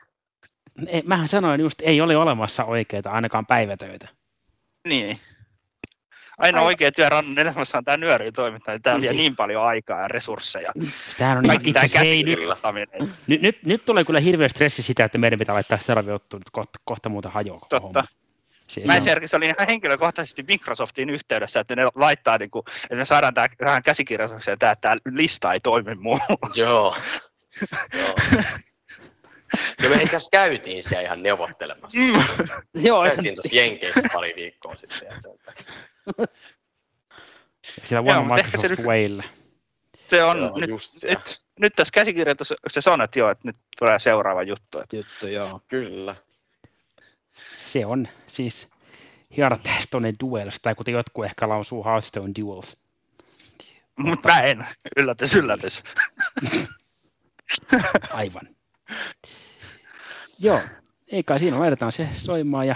Ei, mähän sanoin just, ei ole olemassa oikeita, ainakaan päivätöitä. Niin. Ainoa Ai- oikea työ rannan elämässä on tämä nyörin toiminta, niin tämä vie niin paljon aikaa ja resursseja. Tämähän on Kaikki tämä käsikirjoittaminen. nyt, nyt, nyt, tulee kyllä hirveä stressi sitä, että meidän pitää laittaa seuraava juttu, nyt kohta, kohta muuta hajoaa koko Totta. homma. Siis Mä esimerkiksi olin ihan henkilökohtaisesti Microsoftin yhteydessä, että ne laittaa, niin kuin, että me saadaan tää, tähän käsikirjoitukseen, että tämä lista ei toimi mulla. Joo. Joo. Ja me itse asiassa käytiin siellä ihan neuvottelemassa. Joo, Käytiin tuossa Jenkeissä pari viikkoa sitten. se- ehkä se Microsoft nyt- Waylla. Se on Joo, nyt, just siellä. nyt, nyt, tässä käsikirjoituksessa on, että joo, että nyt tulee seuraava juttu. Että. Juttu, joo. Kyllä. Se on siis Hearthstone Duels, tai kuten jotkut ehkä lausuu Hearthstone Duels. Mutta mä en. Yllätys, yllätys. Aivan. Joo, ei kai siinä laitetaan se soimaan ja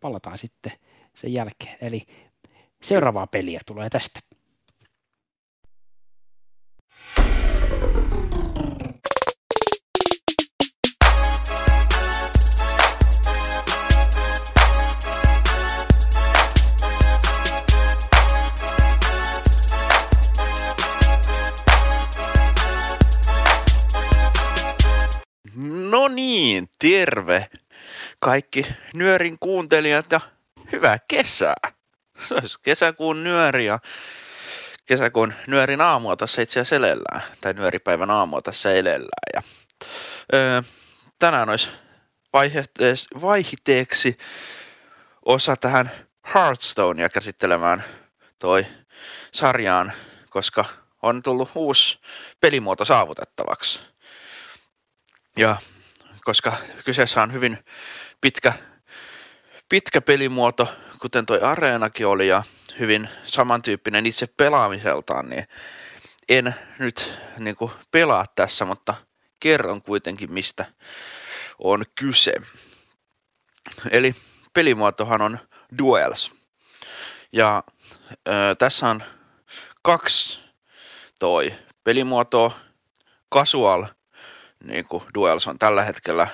palataan sitten sen jälkeen. Eli seuraavaa peliä tulee tästä. Niin, terve kaikki nyörin kuuntelijat ja hyvää kesää. Olisi kesäkuun nyöri ja kesäkuun nyörin aamua tässä itse asiassa elellään, tai nyöripäivän aamua tässä elellään. Ja, öö, tänään olisi vaihteeksi, vaihteeksi osa tähän Hearthstonea käsittelemään toi sarjaan, koska on tullut uusi pelimuoto saavutettavaksi. Ja koska kyseessä on hyvin pitkä, pitkä pelimuoto, kuten toi Areenakin oli, ja hyvin samantyyppinen itse pelaamiseltaan, niin en nyt niin kuin, pelaa tässä, mutta kerron kuitenkin, mistä on kyse. Eli pelimuotohan on Duels. Ja ö, tässä on kaksi toi pelimuotoa, casual niin kuin Duels on tällä hetkellä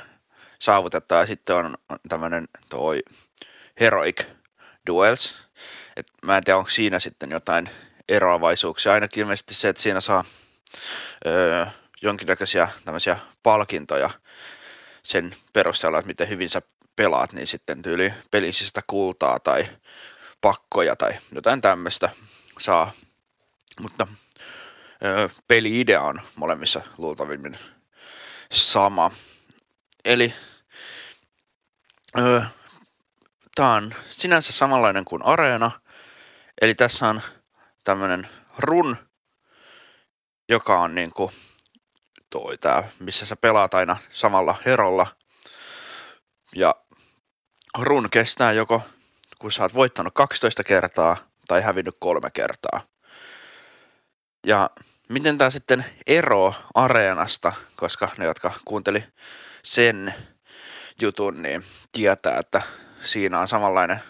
saavutettava ja sitten on tämmöinen toi Heroic Duels. Et mä en tiedä, onko siinä sitten jotain eroavaisuuksia. Ainakin ilmeisesti se, että siinä saa öö, jonkinnäköisiä tämmöisiä palkintoja sen perusteella, että miten hyvin sä pelaat, niin sitten tyyli pelin sisäistä kultaa tai pakkoja tai jotain tämmöistä saa. Mutta öö, peli-idea on molemmissa luultavimmin sama. Eli öö, tämä on sinänsä samanlainen kuin Areena, eli tässä on tämmöinen run, joka on niin kuin toi tää, missä sä pelaat aina samalla herolla. Ja run kestää joko, kun sä oot voittanut 12 kertaa tai hävinnyt kolme kertaa. Ja miten tämä sitten ero areenasta, koska ne, jotka kuunteli sen jutun, niin tietää, että siinä on samanlainen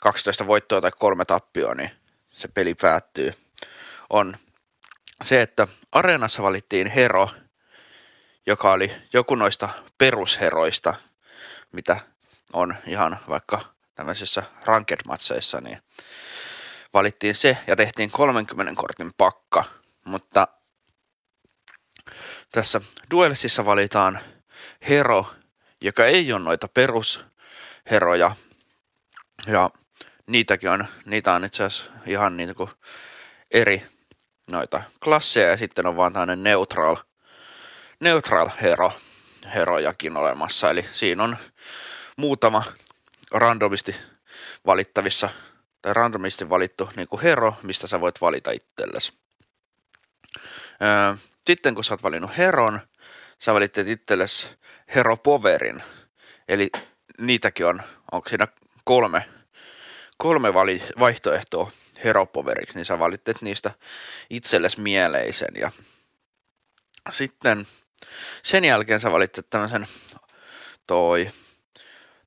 12 voittoa tai kolme tappioa, niin se peli päättyy, on se, että areenassa valittiin hero, joka oli joku noista perusheroista, mitä on ihan vaikka tämmöisissä ranked-matseissa, niin valittiin se ja tehtiin 30 kortin pakka, mutta tässä duelsissa valitaan hero, joka ei ole noita perusheroja, ja niitäkin on, niitä on itse asiassa ihan niin kuin eri noita klasseja ja sitten on vaan tämmöinen neutral, neutral hero, herojakin olemassa. Eli siinä on muutama randomisti valittavissa tai randomisti valittu niin kuin hero, mistä sä voit valita itsellesi. Sitten kun sä oot valinnut heron, sä valitset itsellesi hero poverin. Eli niitäkin on, onko siinä kolme, kolme vali, vaihtoehtoa heropoveriksi, niin sä valitset niistä itsellesi mieleisen. Ja sitten sen jälkeen sä valitset tämmöisen toi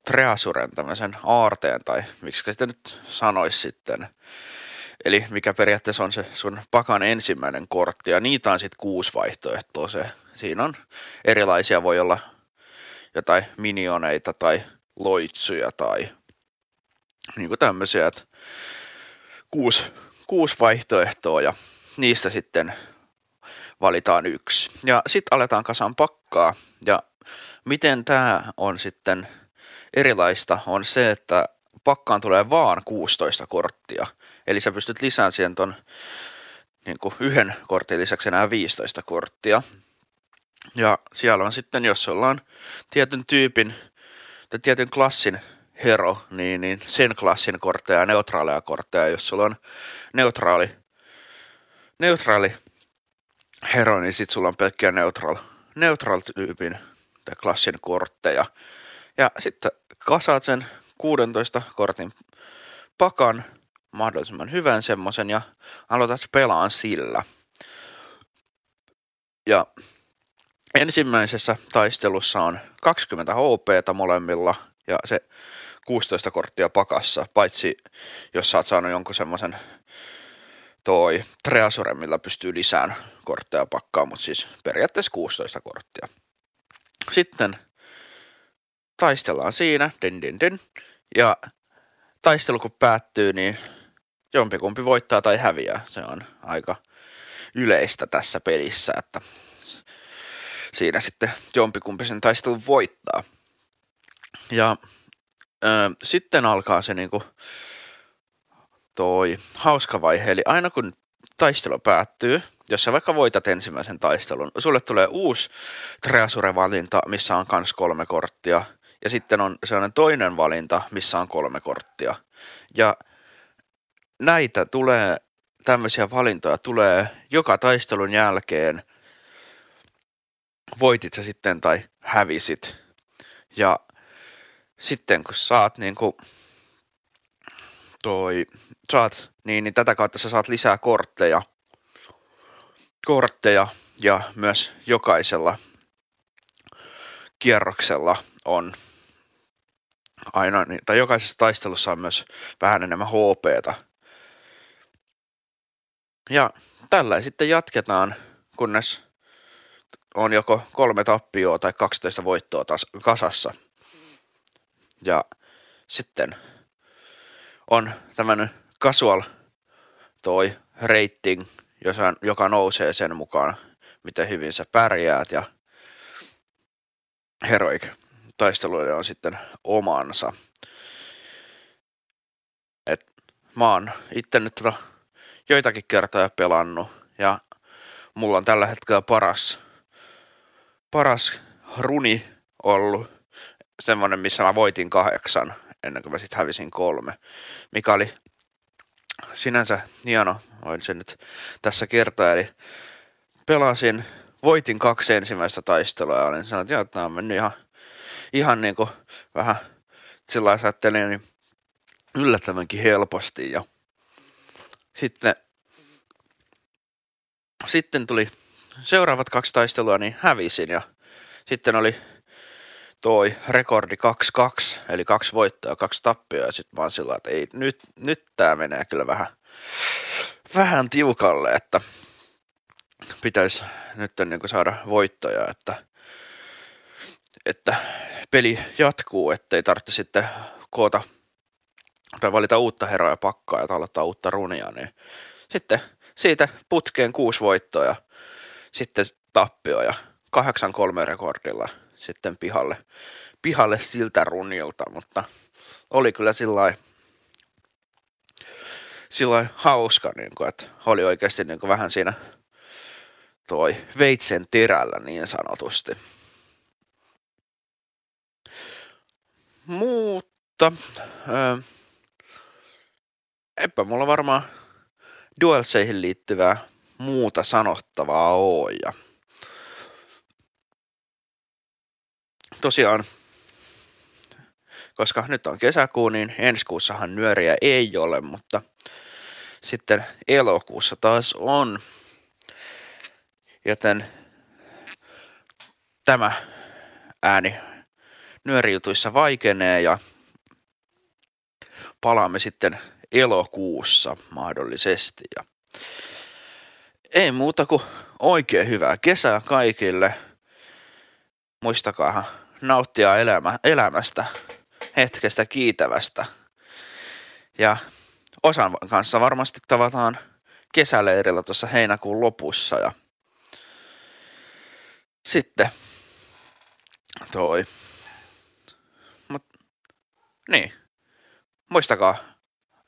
Treasuren tämmöisen aarteen, tai miksi sitä nyt sanoisi sitten. Eli mikä periaatteessa on se sun pakan ensimmäinen kortti, ja niitä on sitten kuusi vaihtoehtoa. Se, siinä on erilaisia, voi olla jotain minioneita tai loitsuja tai niin kuin tämmöisiä, että kuusi, kuusi vaihtoehtoa ja niistä sitten valitaan yksi. Ja sitten aletaan kasaan pakkaa ja miten tämä on sitten erilaista on se, että pakkaan tulee vaan 16 korttia. Eli sä pystyt lisäämään siihen ton niin kuin yhden kortin lisäksi enää 15 korttia. Ja siellä on sitten, jos ollaan tietyn tyypin tai tietyn klassin hero, niin, niin sen klassin kortteja ja neutraaleja kortteja. Jos sulla on neutraali, neutraali hero, niin sit sulla on pelkkiä neutral, neutral tyypin tai klassin kortteja. Ja sitten kasaat sen 16 kortin pakan, mahdollisimman hyvän semmoisen, ja aloitat pelaan sillä. Ja ensimmäisessä taistelussa on 20 HP molemmilla, ja se 16 korttia pakassa, paitsi jos sä oot saanut jonkun semmoisen toi Treasure, millä pystyy lisään kortteja pakkaan, mutta siis periaatteessa 16 korttia. Sitten taistellaan siinä, din din din, ja taistelu kun päättyy, niin jompikumpi voittaa tai häviää. Se on aika yleistä tässä pelissä, että siinä sitten jompikumpi sen taistelun voittaa. Ja sitten alkaa se niinku toi hauska vaihe, eli aina kun taistelu päättyy, jos sä vaikka voitat ensimmäisen taistelun, sulle tulee uusi Treasure-valinta, missä on kans kolme korttia, ja sitten on sellainen toinen valinta, missä on kolme korttia. Ja näitä tulee, tämmöisiä valintoja tulee joka taistelun jälkeen, voitit sä sitten tai hävisit. Ja sitten kun saat niin kuin toi, saat, niin, niin tätä kautta sä saat lisää kortteja, kortteja ja myös jokaisella kierroksella on aina, niin, tai jokaisessa taistelussa on myös vähän enemmän HPta. Ja tällä sitten jatketaan, kunnes on joko kolme tappioa tai 12 voittoa tas- kasassa. Ja sitten on tämmöinen casual toi rating, joka nousee sen mukaan, miten hyvin sä pärjäät ja heroic taisteluille on sitten omansa. Et mä oon itse nyt tota joitakin kertoja pelannut ja mulla on tällä hetkellä paras, paras runi ollut semmonen, missä mä voitin kahdeksan ennen kuin mä sitten hävisin kolme, mikä oli sinänsä hieno, voin sen nyt tässä kertoa, eli pelasin, voitin kaksi ensimmäistä taistelua ja olin sanonut, että tämä on mennyt ihan, ihan niin kuin vähän sillä ajattelin niin yllättävänkin helposti. Ja sitten, sitten tuli seuraavat kaksi taistelua, niin hävisin. Ja sitten oli toi rekordi 2-2, eli kaksi voittoa kaksi tappioa, ja sitten oon sillä että ei, nyt, nyt tää menee kyllä vähän, vähän tiukalle, että pitäisi nyt niin saada voittoja, että, että peli jatkuu, ettei tarvitse sitten koota tai valita uutta herraa pakkaa ja aloittaa uutta runia, niin sitten siitä putkeen kuusi voittoa ja sitten tappio ja 8-3 rekordilla sitten pihalle, pihalle siltä runilta, mutta oli kyllä sillä sillä hauska, niin kuin, että oli oikeasti niin kuin vähän siinä toi veitsen terällä niin sanotusti. Mutta ää, eipä mulla varmaan DualSeihin liittyvää muuta sanottavaa ole. Ja tosiaan, koska nyt on kesäkuu, niin ensi kuussahan nyöriä ei ole, mutta sitten elokuussa taas on. Joten tämä ääni nyörijutuissa vaikenee ja palaamme sitten elokuussa mahdollisesti. Ja ei muuta kuin oikein hyvää kesää kaikille. Muistakaa nauttia elämä, elämästä, hetkestä kiitävästä. Ja osan kanssa varmasti tavataan kesäleirillä tuossa heinäkuun lopussa. Ja sitten toi. Niin. Muistakaa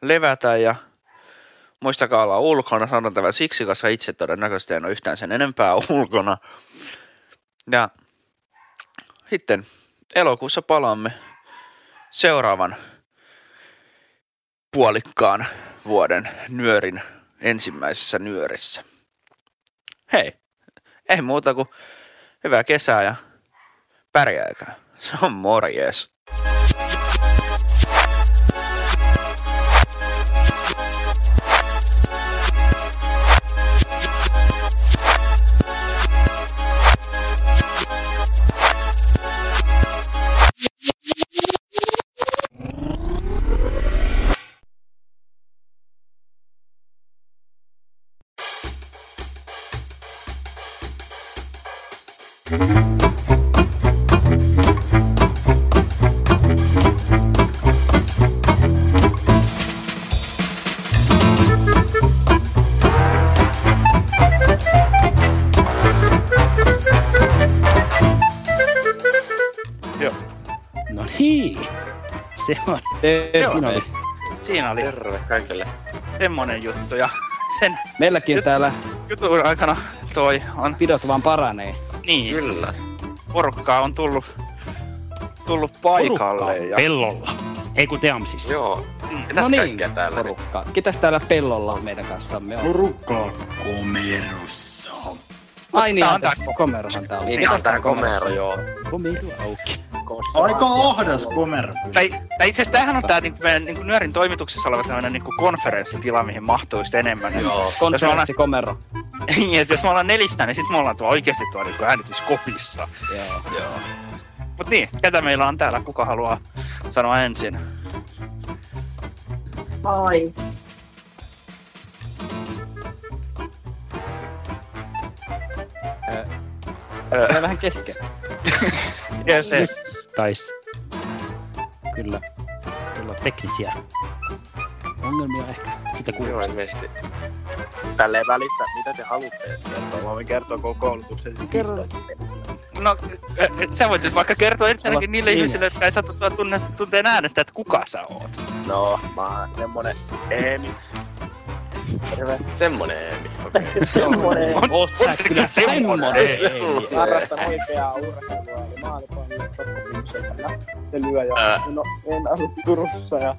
levätä ja muistakaa olla ulkona. Sanon tämän siksi, koska itse todennäköisesti en ole yhtään sen enempää ulkona. Ja sitten elokuussa palaamme seuraavan puolikkaan vuoden nyörin ensimmäisessä nyörissä. Hei, ei muuta kuin hyvää kesää ja pärjääkää. Se on morjes. Niin. Se on. Joo, Siinä oli. Siinä oli Terve kaikille. semmonen juttu ja sen Meilläkin Jut- täällä jutun aikana toi on pidot vaan paranee. niin. Kyllä. Porukkaa on tullut, tullut paikalle. Porukkaa Ja, pellolla. Ei kun Teamsissa. Joo. Mitäs No niin, täällä? porukka. Ketäs täällä pellolla on meidän kanssamme? On? Porukkaa komerossa. Ai niin, Tää on anteeksi, komerohan tää on. Niin, Ketäs on tää täällä komero, joo. Komero auki. Aika ahdas komero. tai, tai itse asiassa tämähän on tää niinku, meidän niinku, Nyörin toimituksessa oleva tämmönen niinku konferenssitila, mihin mahtuu sitten enemmän. Joo. Jos me ollaan, Konferenssikomero. niin, että jos me ollaan nelistä, niin sit me ollaan tuo oikeesti tuo niinku äänityskopissa. Joo. Joo. Mut niin, ketä meillä on täällä? Kuka haluaa sanoa ensin? Ai. Öö, Se vähän kesken. se, Tais kyllä tulla teknisiä ongelmia ehkä. Sitä Joo, kuulostaa. ilmeisesti. Tälleen välissä, mitä te haluatte kertoa? Mä voin kertoa koko koulutuksen Kerro. No, ä, sä voit nyt vaikka kertoa ensinnäkin niille Niin. ihmisille, jotka ei satu sua tunne, tunteen äänestä, että kuka sä oot. No, mä oon semmonen Eemi. Terve. Semmonen Eemi. semmonen. Oot sä kyllä semmonen Eemi. Harrastan oikeaa urheilua, eli maalipallon tokkopyykseillä pelyä ja Ää. no, en asu Turussa ja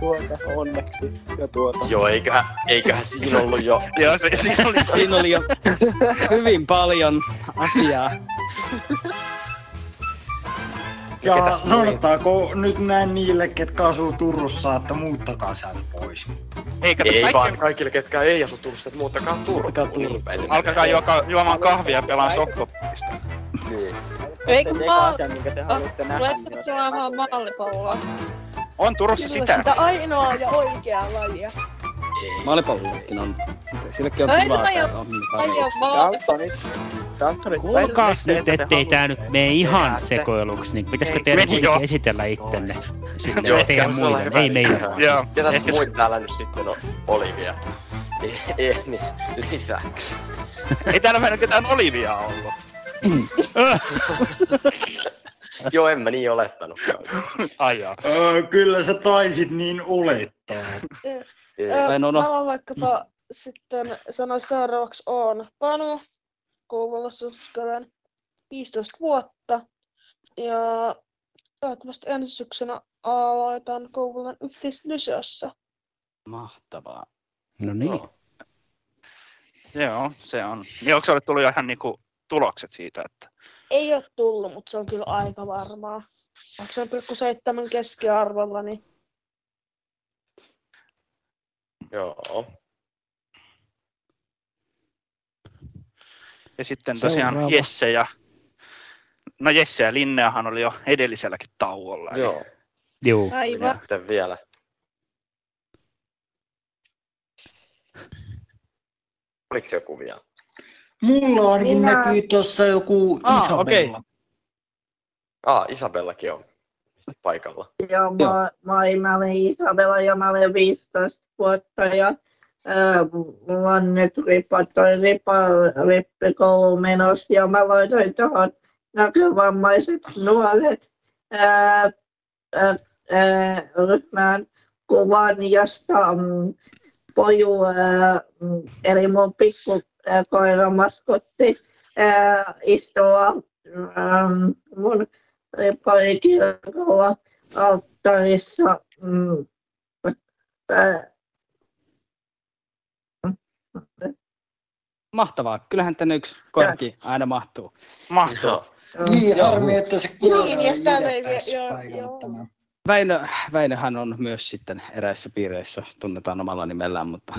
tuota onneksi ja tuota. Joo, eiköhän, eiköhän siinä ollut jo. Joo, se, siinä oli, Siinä oli jo hyvin paljon asiaa. Ja sanotaanko nyt näin niille, ketkä asuu Turussa, että muuttakaa sieltä pois. Ei kaikki, vaan kaikille, ketkä ei asu Turussa, että muuttakaa Turkuun. Niin alkakaa juoka, juomaan kahvia ja pelaa sokkopista. Niin. Eikö Eka mä asia, minkä te haluatte nähdä, Luetteko niin pelaamaan mallipalloa? On Turussa Kyllä sitä. sitä ainoa ja oikeaa lajia. Maalipallokin on, sillekin on ei kivaa täällä maalipalloa. Sankkarit, Kuulkaas nyt, ettei tää nyt mene ihan sekoiluksi, niin pitäisikö Ei, teidän kuitenkin esitellä ittenne? Sitten Joo, teidän muille, ei meidän. Joo. Se- muut täällä nyt sitten on Olivia? Ei, niin, lisäksi. Ei täällä meillä ketään Olivia ollut. Joo, en mä niin olettanut. Ai jaa. Öö, kyllä sä taisit niin olettaa. Tai no, no. Mä vaikkapa sitten sanoa seuraavaksi on Panu. Kouvolassa opiskelen 15 vuotta. Ja toivottavasti ensi syksynä aloitan Kouvolan yhteislyseossa. Mahtavaa. No niin. Joo, se on. Niin onko sulle tullut jo ihan niinku tulokset siitä, että Ei ole tullut, mutta se on kyllä aika varmaa. 8,7 keskiarvolla, niin Joo. Ja sitten tosiaan Seuraava. Jesse ja... No Jesse ja Linneahan oli jo edelliselläkin tauolla. eli- Joo. Juu. aivan. Sitten vielä. Oliko joku vielä? Mulla ainakin Minä- näkyy tuossa joku Ah, Isabella. okei. Ah, Isabellakin on paikalla. Joo, mä, mä, mä olen Isabella ja mä olen 15 vuotta ja ää, mulla on nyt ripa, toi ripa, rippikoulu menossa ja mä laitoin tuohon näkövammaiset nuoret ää, ää, ää, ryhmään kuvan, josta mm, poju, ää, mm, eli mun pikku ää, koiramaskotti ää, istuu ää, mun riparikirkolla alttarissa. Mm, Mahtavaa. Kyllähän tänne yksi korki aina mahtuu. Mahtuu. Niin, harmi, että se koira Niin, ja sitä ei päässyt vie- joo, paikalle joo. tänään. Väinö, Väinöhän on myös sitten eräissä piireissä, tunnetaan omalla nimellään, mutta...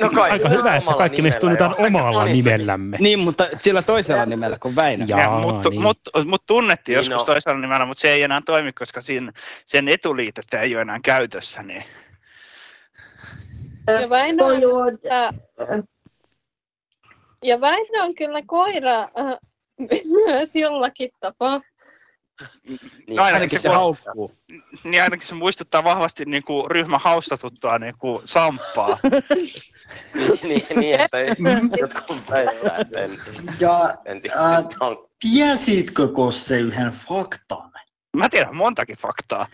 No kai, Aika hyvä, että kaikki meistä tunnetaan omalla nimellämme. Niin, mutta sillä toisella nimellä kuin Väinö. Jaa, Ja, mut, niin. mut, mut tunnettiin Niin, joskus no. toisella nimellä, mutta se ei enää toimi, koska siinä, sen etuliitettä ei ole enää käytössä. Niin. Ja Väinö on, ää, ja Väinö on kyllä koira äh, myös jollakin tapaa. Niin, No ainakin Ainakin se, haukkuu. niin ainakin se muistuttaa vahvasti niin kuin ryhmän haustatuttua niin kuin samppaa. niin, niin, niin, että ei, jotkut väittää, Ja en tiedä. On, tiesitkö Kosse yhden faktan? Mä tiedän montakin faktaa.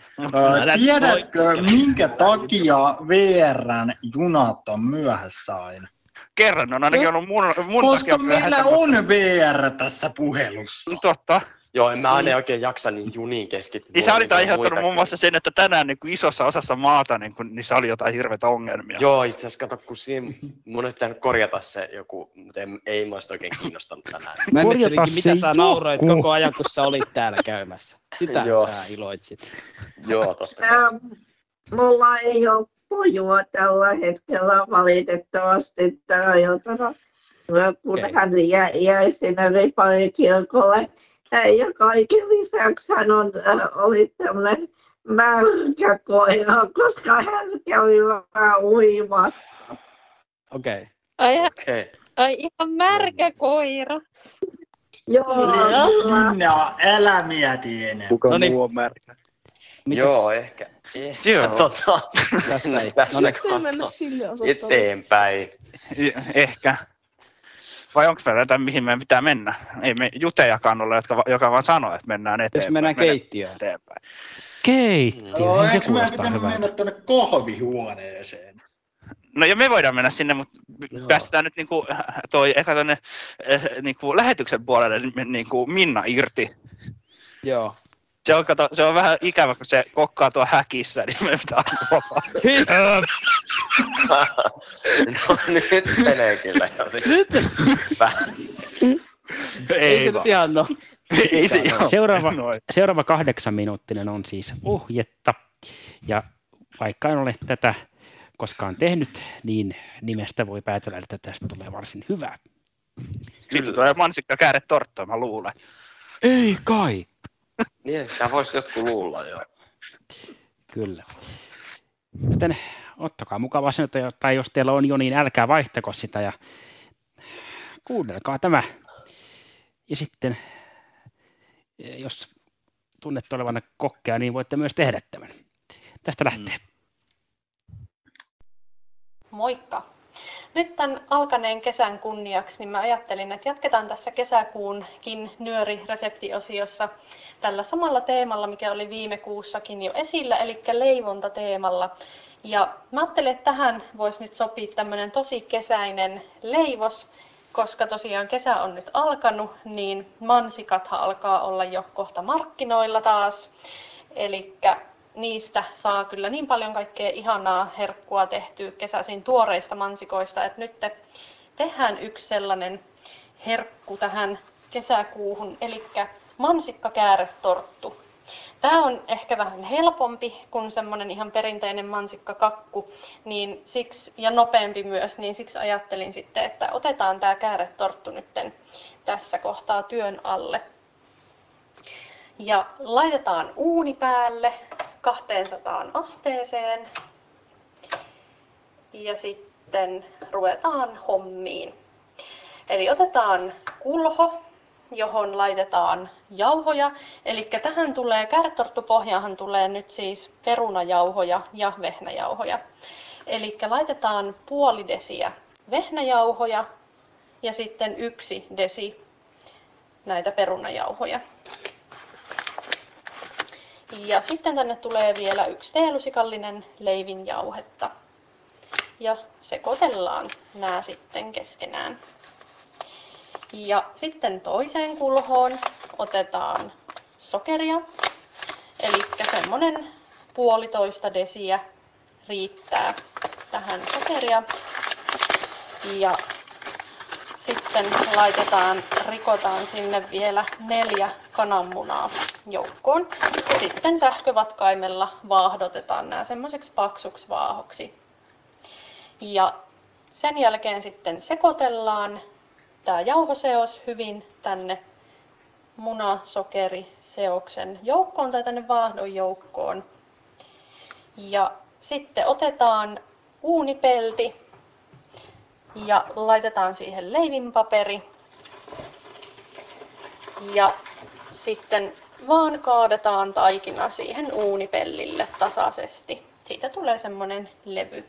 Älä tiedätkö, minkä takia VRn junat on myöhässä aina? Kerran on ainakin ollut mun, mun Koska takia meillä on VR tässä puhelussa. Totta. Joo, en mä aina oikein jaksa niin juniin keskittyä. Niin sä olit on aiheuttanut muun muassa sen, että tänään niin kuin isossa osassa maata niin kuin, niissä oli jotain hirveitä ongelmia. Joo, itse asiassa kato, kun siinä mun olisi pitänyt korjata se joku, mutta ei, ei sitä oikein kiinnostanut tänään. Mä Korjata ihmettelinkin, mitä se sä nauroit joku. koko ajan, kun sä olit täällä käymässä. Sitä Joo. sä iloitsit. Joo, totta. ää, mulla ei ole pojua tällä hetkellä valitettavasti tänä iltana, kun Okei. hän jäi, jäi sinne riparikirkolle. Ää, Ja kaiken lisäksi hän on, äh, oli tämmöinen märkä koira, koska hän kävi vähän uimassa. Okei. Okay. Ai, Okei. ai ihan märkä koira. Joo. Minna, älä mieti enää. Kuka No niin. muu on märkä? Mitäs- Joo, ehkä. Joo. Tota, Tässä ei. tässä No niin. mennä sille osastolle. eteenpäin. Ehkä. Vai onko meillä jotain, mihin meidän pitää mennä? Ei me jutejakaan ole, jotka, joka vaan sanoo, että mennään eteenpäin. Jos mennään keittiöön. Eteenpäin. Keittiö, Joo, se eikö meidän kuulostaa pitänyt hyvältä. mennä tuonne kahvihuoneeseen? No ja me voidaan mennä sinne, mutta päästetään nyt niinku toi eka tonne eh, niinku lähetyksen puolelle niin- niinku Minna irti. Joo. Se on, kato, se on vähän ikävä, kun se kokkaa tuo häkissä, niin me pitää aina no nyt menee kyllä jo siis. Vähän. Ei se nyt ihan no. Ei se ihan Seuraava, noin. seuraava kahdeksan minuuttinen on siis ohjetta. Ja vaikka en ole tätä koskaan tehnyt, niin nimestä voi päätellä, että tästä tulee varsin hyvä. Sitten tulee mansikka kääre torttoa, mä luulen. Ei kai. Niin, sitä voisi jotkut luulla jo. Kyllä. Joten ottakaa mukava asento, tai jos teillä on jo, niin älkää vaihtako sitä ja kuunnelkaa tämä. Ja sitten, jos tunnette olevanne kokkea, niin voitte myös tehdä tämän. Tästä lähtee. Moikka! Nyt tämän alkaneen kesän kunniaksi niin mä ajattelin, että jatketaan tässä kesäkuunkin nyöri-reseptiosiossa tällä samalla teemalla, mikä oli viime kuussakin jo esillä, eli leivontateemalla. Ja mä ajattelin, että tähän voisi nyt sopia tämmöinen tosi kesäinen leivos, koska tosiaan kesä on nyt alkanut, niin mansikathan alkaa olla jo kohta markkinoilla taas. Eli niistä saa kyllä niin paljon kaikkea ihanaa herkkua tehtyä kesäisin tuoreista mansikoista, että nyt te tehdään yksi sellainen herkku tähän kesäkuuhun, eli mansikkakääretorttu. Tämä on ehkä vähän helpompi kuin semmoinen ihan perinteinen mansikkakakku niin siksi, ja nopeampi myös, niin siksi ajattelin sitten, että otetaan tämä kääretorttu nytten tässä kohtaa työn alle. Ja laitetaan uuni päälle 200 asteeseen. Ja sitten ruvetaan hommiin. Eli otetaan kulho, johon laitetaan jauhoja. Eli tähän tulee, kärtorttupohjaahan tulee nyt siis perunajauhoja ja vehnäjauhoja. Eli laitetaan puoli desiä vehnäjauhoja ja sitten yksi desi näitä perunajauhoja. Ja sitten tänne tulee vielä yksi teelusikallinen leivinjauhetta. Ja sekoitellaan nämä sitten keskenään. Ja sitten toiseen kulhoon otetaan sokeria. Eli semmonen puolitoista desiä riittää tähän sokeria. Ja sitten laitetaan, rikotaan sinne vielä neljä kananmunaa joukkoon. Sitten sähkövatkaimella vaahdotetaan nämä semmoiseksi paksuksi vaahoksi. Ja sen jälkeen sitten sekoitellaan tämä jauhoseos hyvin tänne munasokeriseoksen joukkoon tai tänne vaahdon joukkoon. Ja sitten otetaan uunipelti ja laitetaan siihen leivinpaperi. Ja sitten vaan kaadetaan taikina siihen uunipellille tasaisesti. Siitä tulee semmonen levy.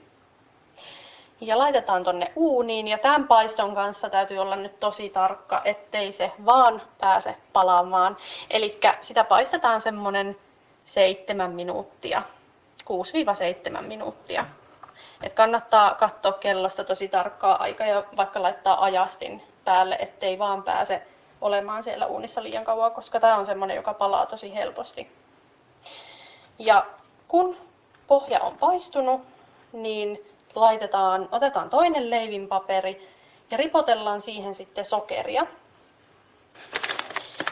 Ja laitetaan tonne uuniin ja tämän paiston kanssa täytyy olla nyt tosi tarkka, ettei se vaan pääse palaamaan. Eli sitä paistetaan semmonen seitsemän minuuttia, 6-7 minuuttia. Et kannattaa katsoa kellosta tosi tarkkaa aikaa ja vaikka laittaa ajastin päälle, ettei vaan pääse olemaan siellä uunissa liian kauan, koska tämä on semmoinen, joka palaa tosi helposti. Ja kun pohja on paistunut, niin laitetaan, otetaan toinen leivinpaperi ja ripotellaan siihen sitten sokeria.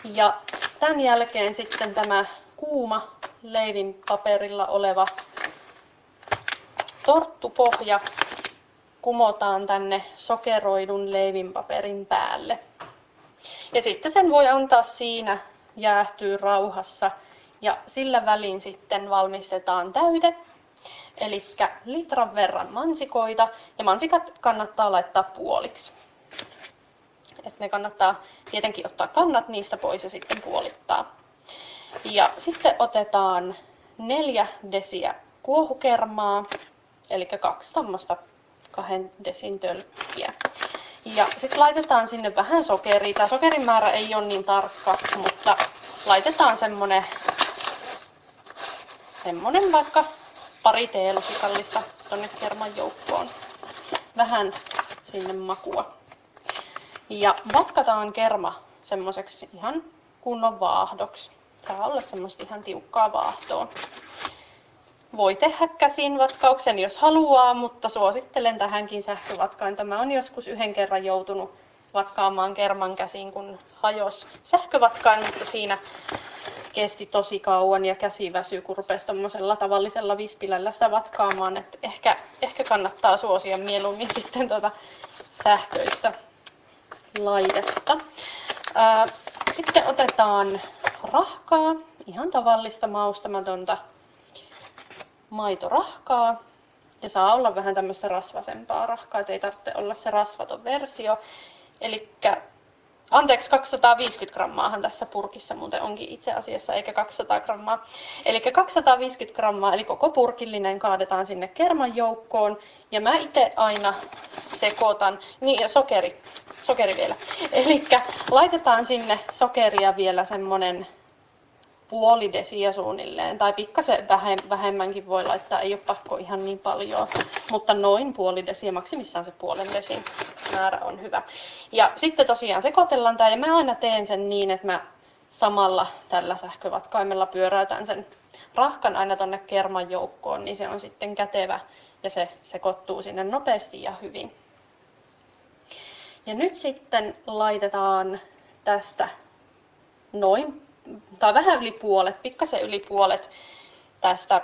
Ja tämän jälkeen sitten tämä kuuma leivinpaperilla oleva torttupohja kumotaan tänne sokeroidun leivinpaperin päälle. Ja sitten sen voi antaa siinä jäähtyä rauhassa ja sillä välin sitten valmistetaan täyte. Eli litran verran mansikoita ja mansikat kannattaa laittaa puoliksi. Et ne kannattaa tietenkin ottaa kannat niistä pois ja sitten puolittaa. Ja sitten otetaan neljä desiä kuohukermaa, eli kaksi tuommoista kahden desin tölkkiä. Ja sitten laitetaan sinne vähän sokeria. Tämä sokerin määrä ei ole niin tarkka, mutta laitetaan semmonen, semmonen vaikka pari teelusikallista tonne kerman joukkoon. Vähän sinne makua. Ja vatkataan kerma semmoiseksi ihan kunnon vaahdoksi. Saa olla semmoista ihan tiukkaa vaahtoa. Voi tehdä käsin vatkauksen, jos haluaa, mutta suosittelen tähänkin sähkövatkaan. Tämä on joskus yhden kerran joutunut vatkaamaan kerman käsin, kun hajos sähkövatkaan, mutta siinä kesti tosi kauan ja käsi väsyi, kun rupesi tavallisella vispilällä sitä vatkaamaan. Et ehkä, ehkä kannattaa suosia mieluummin sitten tuota sähköistä laitetta. Sitten otetaan rahkaa, ihan tavallista maustamatonta maitorahkaa. Ja saa olla vähän tämmöistä rasvasempaa rahkaa, että ei tarvitse olla se rasvaton versio. Eli Anteeksi, 250 grammaahan tässä purkissa muuten onkin itse asiassa, eikä 200 grammaa. Eli 250 grammaa, eli koko purkillinen kaadetaan sinne kerman joukkoon. Ja mä itse aina sekoitan, niin ja sokeri, sokeri vielä. Eli laitetaan sinne sokeria vielä semmonen puoli desiä suunnilleen, tai pikkasen vähemmänkin voi laittaa, ei ole pakko ihan niin paljon, mutta noin puoli desiä, maksimissaan se puolen desin määrä on hyvä. Ja sitten tosiaan sekoitellaan tämä, ja mä aina teen sen niin, että mä samalla tällä sähkövatkaimella pyöräytän sen rahkan aina tonne kerman joukkoon, niin se on sitten kätevä ja se sekoittuu sinne nopeasti ja hyvin. Ja nyt sitten laitetaan tästä noin tai vähän yli puolet, pikkasen yli puolet tästä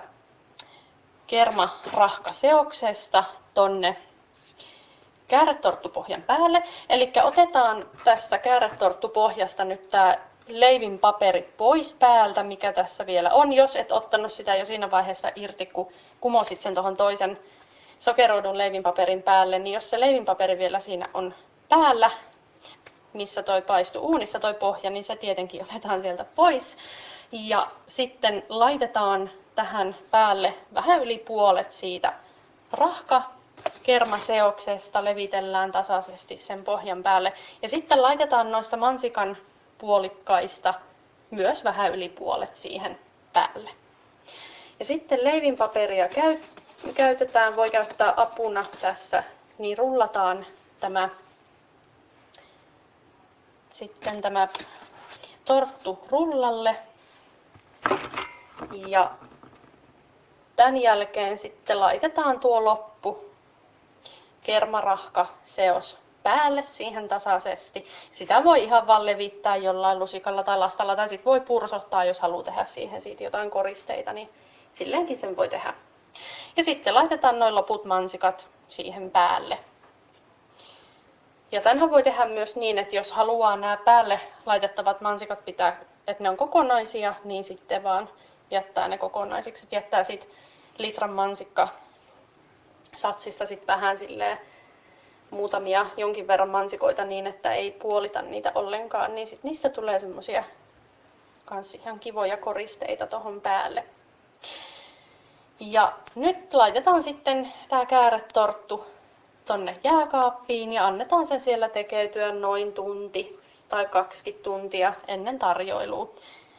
kermarahkaseoksesta tonne kääretorttupohjan päälle. Eli otetaan tästä kääretorttupohjasta nyt tämä leivin paperi pois päältä, mikä tässä vielä on. Jos et ottanut sitä jo siinä vaiheessa irti, kun kumosit sen tuohon toisen sokeroidun leivinpaperin päälle, niin jos se leivinpaperi vielä siinä on päällä, missä toi paistuu uunissa toi pohja, niin se tietenkin otetaan sieltä pois. Ja sitten laitetaan tähän päälle vähän yli puolet siitä rahka kermaseoksesta, levitellään tasaisesti sen pohjan päälle. Ja sitten laitetaan noista mansikan puolikkaista myös vähän yli puolet siihen päälle. Ja sitten leivinpaperia käytetään, voi käyttää apuna tässä, niin rullataan tämä sitten tämä torttu rullalle. Ja tämän jälkeen sitten laitetaan tuo loppu kermarahka seos päälle siihen tasaisesti. Sitä voi ihan vaan levittää jollain lusikalla tai lastalla tai sitten voi pursottaa, jos haluaa tehdä siihen siitä jotain koristeita, niin silleenkin sen voi tehdä. Ja sitten laitetaan noin loput mansikat siihen päälle. Ja tämänhän voi tehdä myös niin, että jos haluaa nämä päälle laitettavat mansikat pitää, että ne on kokonaisia, niin sitten vaan jättää ne kokonaisiksi. Jättää sitten litran mansikka satsista sitten vähän silleen muutamia jonkin verran mansikoita niin, että ei puolita niitä ollenkaan, niin sit niistä tulee semmosia kans ihan kivoja koristeita tuohon päälle. Ja nyt laitetaan sitten tämä kääretorttu tonne jääkaappiin ja annetaan sen siellä tekeytyä noin tunti tai kaksi tuntia ennen tarjoilua,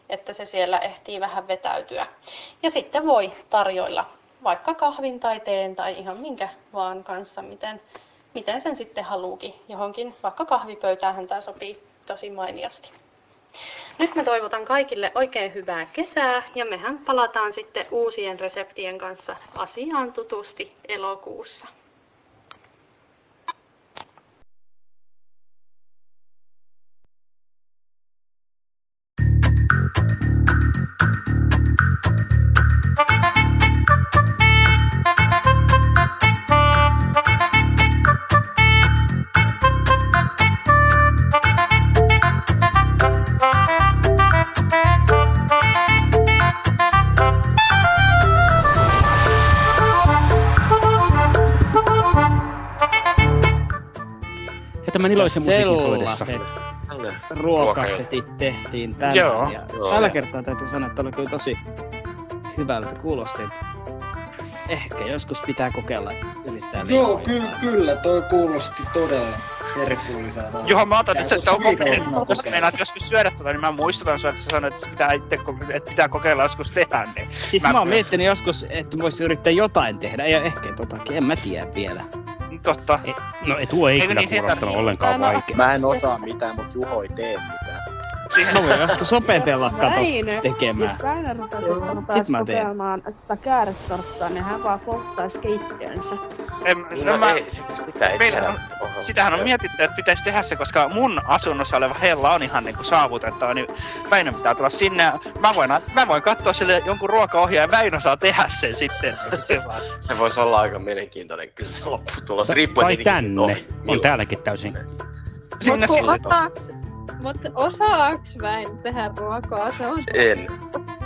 että se siellä ehtii vähän vetäytyä. Ja sitten voi tarjoilla vaikka kahvin tai teen tai ihan minkä vaan kanssa, miten, miten sen sitten haluukin. Johonkin vaikka kahvipöytään tämä sopii tosi mainiosti. Nyt mä toivotan kaikille oikein hyvää kesää ja mehän palataan sitten uusien reseptien kanssa asiaan tutusti elokuussa. Tämän iloisen musiikin soidessa. ruokasetit tehtiin tänne. Joo. Ja tällä kertaa täytyy sanoa, että oli kyllä tosi hyvältä kuulosti. että Ehkä joskus pitää kokeilla yrittää Joo, ky- kyllä, toi kuulosti todella herkulliselta. Johon mä otan nyt se, että onko, koska meinaat joskus syödä tätä, niin mä muistutan sua, että sä sanoit, että, pitää itse, että pitää kokeilla joskus tehdä. Niin Siis mä, oon miettinyt joskus, että voisi yrittää jotain tehdä, ja ehkä totakin, en mä tiedä vielä. Totta. No ei, tuo ei Eikö kyllä niin, kuulostanut ollenkaan Mä vaikea. Mä en osaa mitään, mutta Juho ei tee mitään. Siihen No voi joskus opetella kato tekemään. Jos Väinö rupesi Sit rupesi mä teen. kokeilemaan tätä kääretorttaa, niin hän vaan polttaisi keittiönsä. En, No no, mä, ei, sitä, sitä ei meillä on, sitähän on mietitty, että pitäisi tehdä se, koska mun asunnossa oleva hella on ihan niinku saavutettava, niin Väinö pitää tulla sinne mä voin, mä voin katsoa sille jonkun ruokaohjaajan ja Väinö saa tehdä sen sitten. Se voisi olla aika mielenkiintoinen kyllä se lopputulos. Riippuen tänne. On täälläkin täysin. Sinne Mut sille. osaaks, Väinö tehdä ruokaa? Se on En.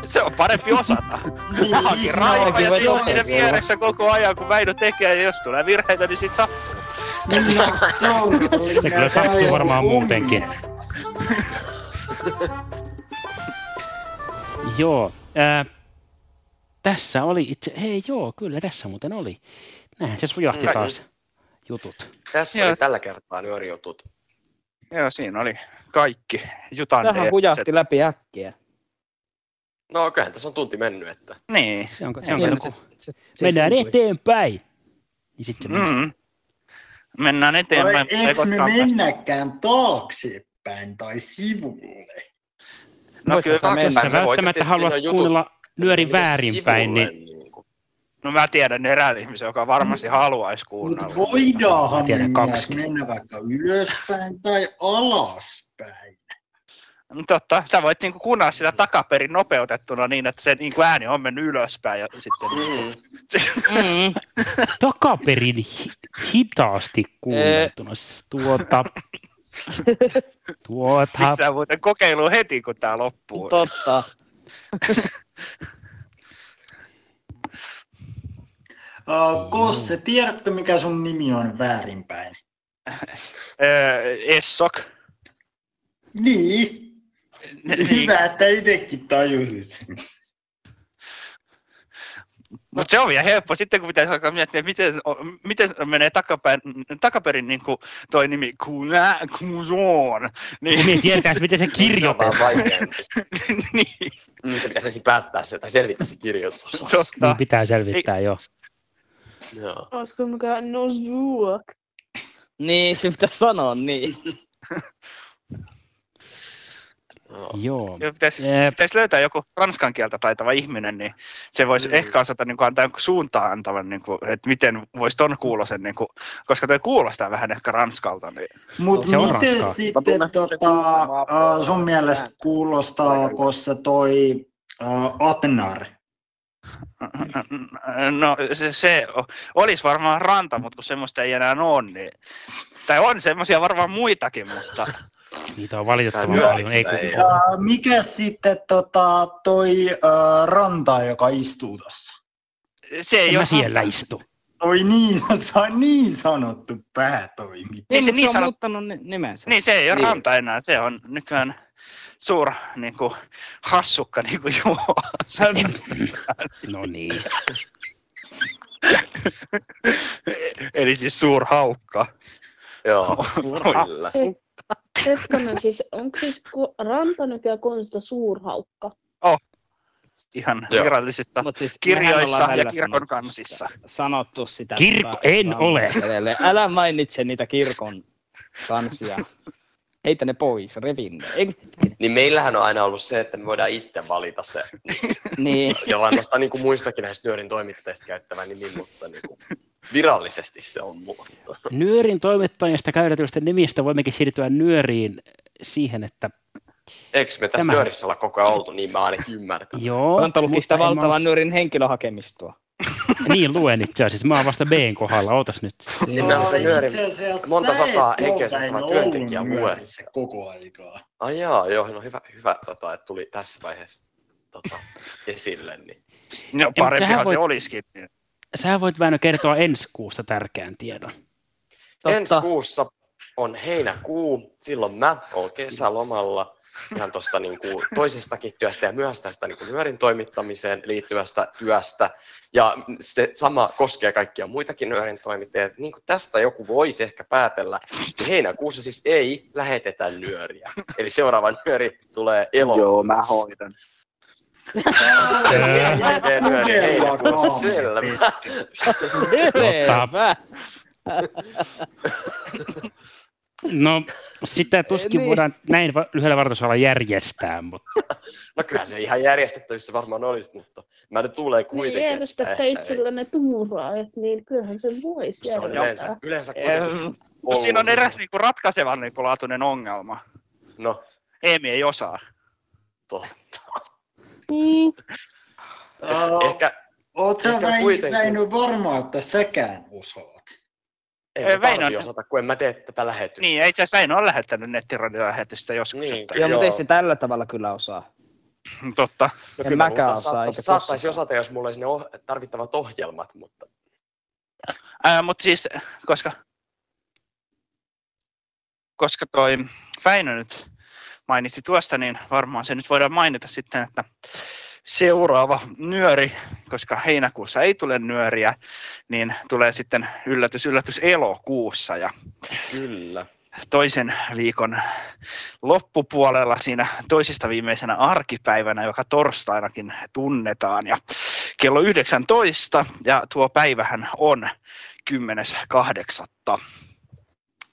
Se on parempi osata. Niin, Mahakin raiva ja se on voin siinä vieressä koko ajan, kun Väinö tekee, ja jos tulee virheitä, niin sit saa. Niin, no, se on Se kyllä sattuu varmaan muutenkin. Joo. Ää, tässä oli itse... Hei joo, kyllä tässä muuten oli. Näinhän se sujahti taas jutut. Tässä Joo. oli tällä kertaa nyörijutut. Joo, siinä oli kaikki. Jutan Tähän teet. hujahti läpi äkkiä. No kyllähän tässä on tunti mennyt, että... Niin. Se on, se on se- kato, kun mennään eteenpäin. Niin sitten se Mm. Mennään Vai eteenpäin. eikö me koskaan päästä. mennäkään taaksepäin tai sivulle? No kyllä, Jos sä taaksepäin me välttämättä haluat kuunnella se väärinpäin, sivulle, niin No mä tiedän erään ihmisen, joka varmasti haluaisi kuunnella. Mutta voidaanhan me mennä vaikka ylöspäin tai alaspäin. Totta, sä voit niinku kuunnella sitä takaperin nopeutettuna niin, että se niinku ääni on mennyt ylöspäin ja sitten... Mm. Mm. takaperin hi- hitaasti kuunneltuna. Tuota, tuota, Pistää muuten kokeiluun heti, kun tää loppuu. Totta. Uh, Kosse, tiedätkö mikä sun nimi on väärinpäin? Öö, Essok. Niin. Hyvä, että itsekin tajusit sen. Mutta se on vielä helppo sitten, kun pitäisi alkaa miettiä, miten, miten menee takapäin, takaperin niin kuin toi nimi Kuna, Kuzon. kun mie tietää, että miten se kirjoitetaan. Vaikeampi. niin. Mm, se pitäisi ensin päättää se tai selvittää se kirjoitus. Totta. Niin pitää selvittää, joo. Joo. Olisiko mikään Nosbuak? Niin, se pitää sanoa niin. Joo. Joo, pitäisi, Jep. pitäisi löytää joku ranskan kieltä taitava ihminen, niin se voisi Mm. ehkä osata niin kuin, antaa jonkun suuntaan antavan, niin kuin, että miten voisi ton kuulosen, niin kuin, koska toi kuulostaa vähän ehkä ranskalta. Niin. Mutta miten ranskaa. sitten tota, uh, sun mielestä kuulostaako se toi uh, Atnar? No se, se olisi varmaan ranta, mutta kun semmoista ei enää ole, niin... Tai on semmoisia varmaan muitakin, mutta... Niitä on valitettavan Joo, paljon. Ei, ei. Ja mikä sitten tota, toi uh, ranta, joka istuu tossa? Se ei en ole siellä istu. Toi niin, sa, niin sanottu päätoimi. Niin, Ei se se niin on sanot- muuttanut ni- nimensä. Niin, se ei ole Niin. ranta enää, se on nykyään suur niin kuin, hassukka, niin kuin Juho. No niin. Eli siis suur haukka. Joo, kyllä. Hetkonen, siis onko siis ku- ranta nykyään konsta suurhaukka? Ihan Joo. virallisissa Mut siis kirjoissa ja kirkon kansissa. Sanottu sitä. Kirkko, tota, en ole. edelleen. Älä mainitse niitä kirkon kansia. Heitä ne pois, revin ne. Ei, Niin meillähän on aina ollut se, että me voidaan itse valita se. niin. Ja ainoastaan niin kuin muistakin näistä nyörin toimittajista käyttävä nimi, mutta niin kuin virallisesti se on muuttunut. Nyörin toimittajista käytetyistä nimistä voimmekin siirtyä nyöriin siihen, että Eikö me tässä Tämä- nyörissä olla koko ajan oltu, niin mä ainakin ymmärtän. joo, Ranta luki sitä mä valtavan oo- nyörin henkilöhakemistoa. Niin luen itse asiassa. Mä oon vasta Bn kohdalla. Ootas nyt. Se- Niin on se nyörin, monta sataa ollut työntekijä nyörissä koko aikaa. Ai jaa, joo, no hyvä, hyvä tota, että tuli tässä vaiheessa tota, esille. Niin. No parempihan sähän se olisikin. Sä voit Väinö kertoa ensi kuusta tärkeän tiedon. Ensi kuussa on heinäkuu, silloin mä oon kesälomalla ihan tuosta niin kuin toisestakin työstä ja myös tästä niin kuin nyörin toimittamiseen liittyvästä työstä. Ja se sama koskee kaikkia muitakin nyörin toimittajia. Niin kuin tästä joku voisi ehkä päätellä, niin heinäkuussa siis ei lähetetä nyöriä. Eli seuraava nyöri tulee elo. Joo, mä hoidan. Selvä. No, sitä tuskin Niin. voidaan näin lyhyellä varoitusalla järjestää, mutta No kyllä se ihan järjestettävissä varmaan olisi, mutta mä nyt tulee Niin kuitenkin. järjestätte että- itsellenne tuuraajat, niin kyllähän sen voisi Se on järjestää. yleensä, yleensä kuitenkin no, siinä on eräs niinku ratkaisevan niinku laatuinen ongelma. No. Eemi ei osaa. Totta. Niin. Ehkä, sä ehkä kuitenkin- Väinö varma, että säkään osaat? ei Väinö- osata, kun en mä tee tätä lähetystä. Niin, itse asiassa Väinö on lähettänyt nettiradiolähetystä joskus. Niin, että- Joo, mutta ei se tällä tavalla kyllä osaa. Totta. No En mäkään osaa, saattaisi, eikä saattaisi osata, jos mulla olisi ne oh, tarvittavat ohjelmat, mutta Ää, mutta siis, koska, koska toi Väinö nyt mainitsi tuosta, niin varmaan se nyt voidaan mainita sitten, että seuraava nyöri, koska heinäkuussa ei tule nyöriä, niin tulee sitten yllätys, yllätys elokuussa ja kyllä. toisen viikon loppupuolella siinä toisista viimeisenä arkipäivänä, joka torstainakin tunnetaan ja kello 19 ja tuo päivähän on 10.8.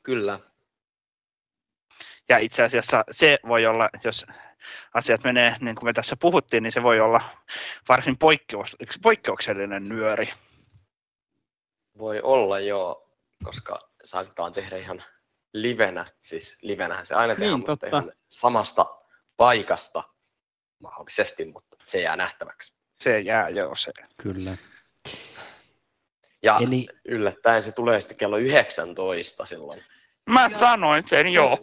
Kyllä. Ja itse asiassa se voi olla, jos asiat menee niin kuin me tässä puhuttiin, niin se voi olla varsin poikkeus, poikkeuksellinen nyöri. Voi olla joo, koska saatetaan tehdä ihan livenä, siis livenähän se aina tehdään, Niin, mutta totta. ihan samasta paikasta mahdollisesti, mutta se jää nähtäväksi. Se jää jo se. kyllä. Ja Eli- Eli... yllättäen se tulee sitten kello 19 silloin. Mä sanoin sen jo.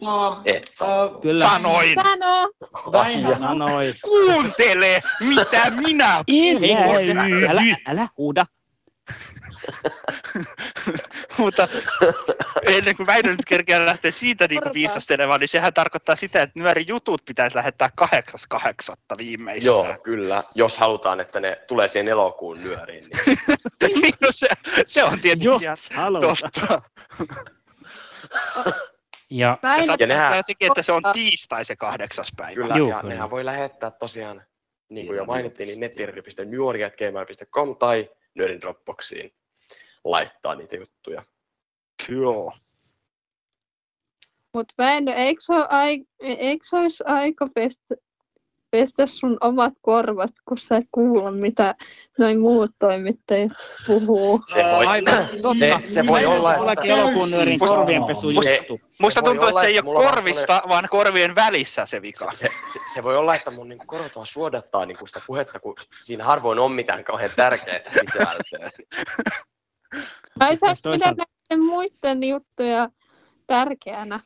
Et saa. Kyllä. Sanoin. Sano! Väinö, No noin. Kuuntele, mitä minä Hei, puhun. älä, älä huuda. Mutta ennen kuin Väinö nyt kerkeää lähteä siitä niin kuin viisastelemaan, niin sehän tarkoittaa sitä, että nyöri jutut pitäisi lähettää 8.8. viimeistään. Joo, kyllä. Jos halutaan, että ne tulee siihen elokuun nyöriin. Niin... niin no se, se on tietenkin ihan halutaan. totta. Ja Ja Ja nehän- sekin, että se on tiistai se kahdeksas päivä. Kyllä, Juu, ja kyllä. nehän voi lähettää tosiaan, niin kuin jo mainittiin, niin nettiripi.nyori.gmail.com tai nyörin Dropboxiin laittaa niitä juttuja. Joo. Mut Väinö, eikö se, ai, eikö se olisi aika pestä, pestä sun omat korvat, kun sä et kuule, mitä noin muut toimittajat puhuu? Se voi, Aivan, totta. se, se voi olla, että... elokuun nyörin korvienpesu juttu. Musta tuntuu, että se ei että ole korvista, vaan korvien välissä se vika. Se, se, se, voi olla, että mun niin korot suodattaa niin sitä puhetta, kun siinä harvoin on mitään kauhean tärkeää sisältöä. Ai sä et pidä Toisaalta- näiden muiden juttuja tärkeänä.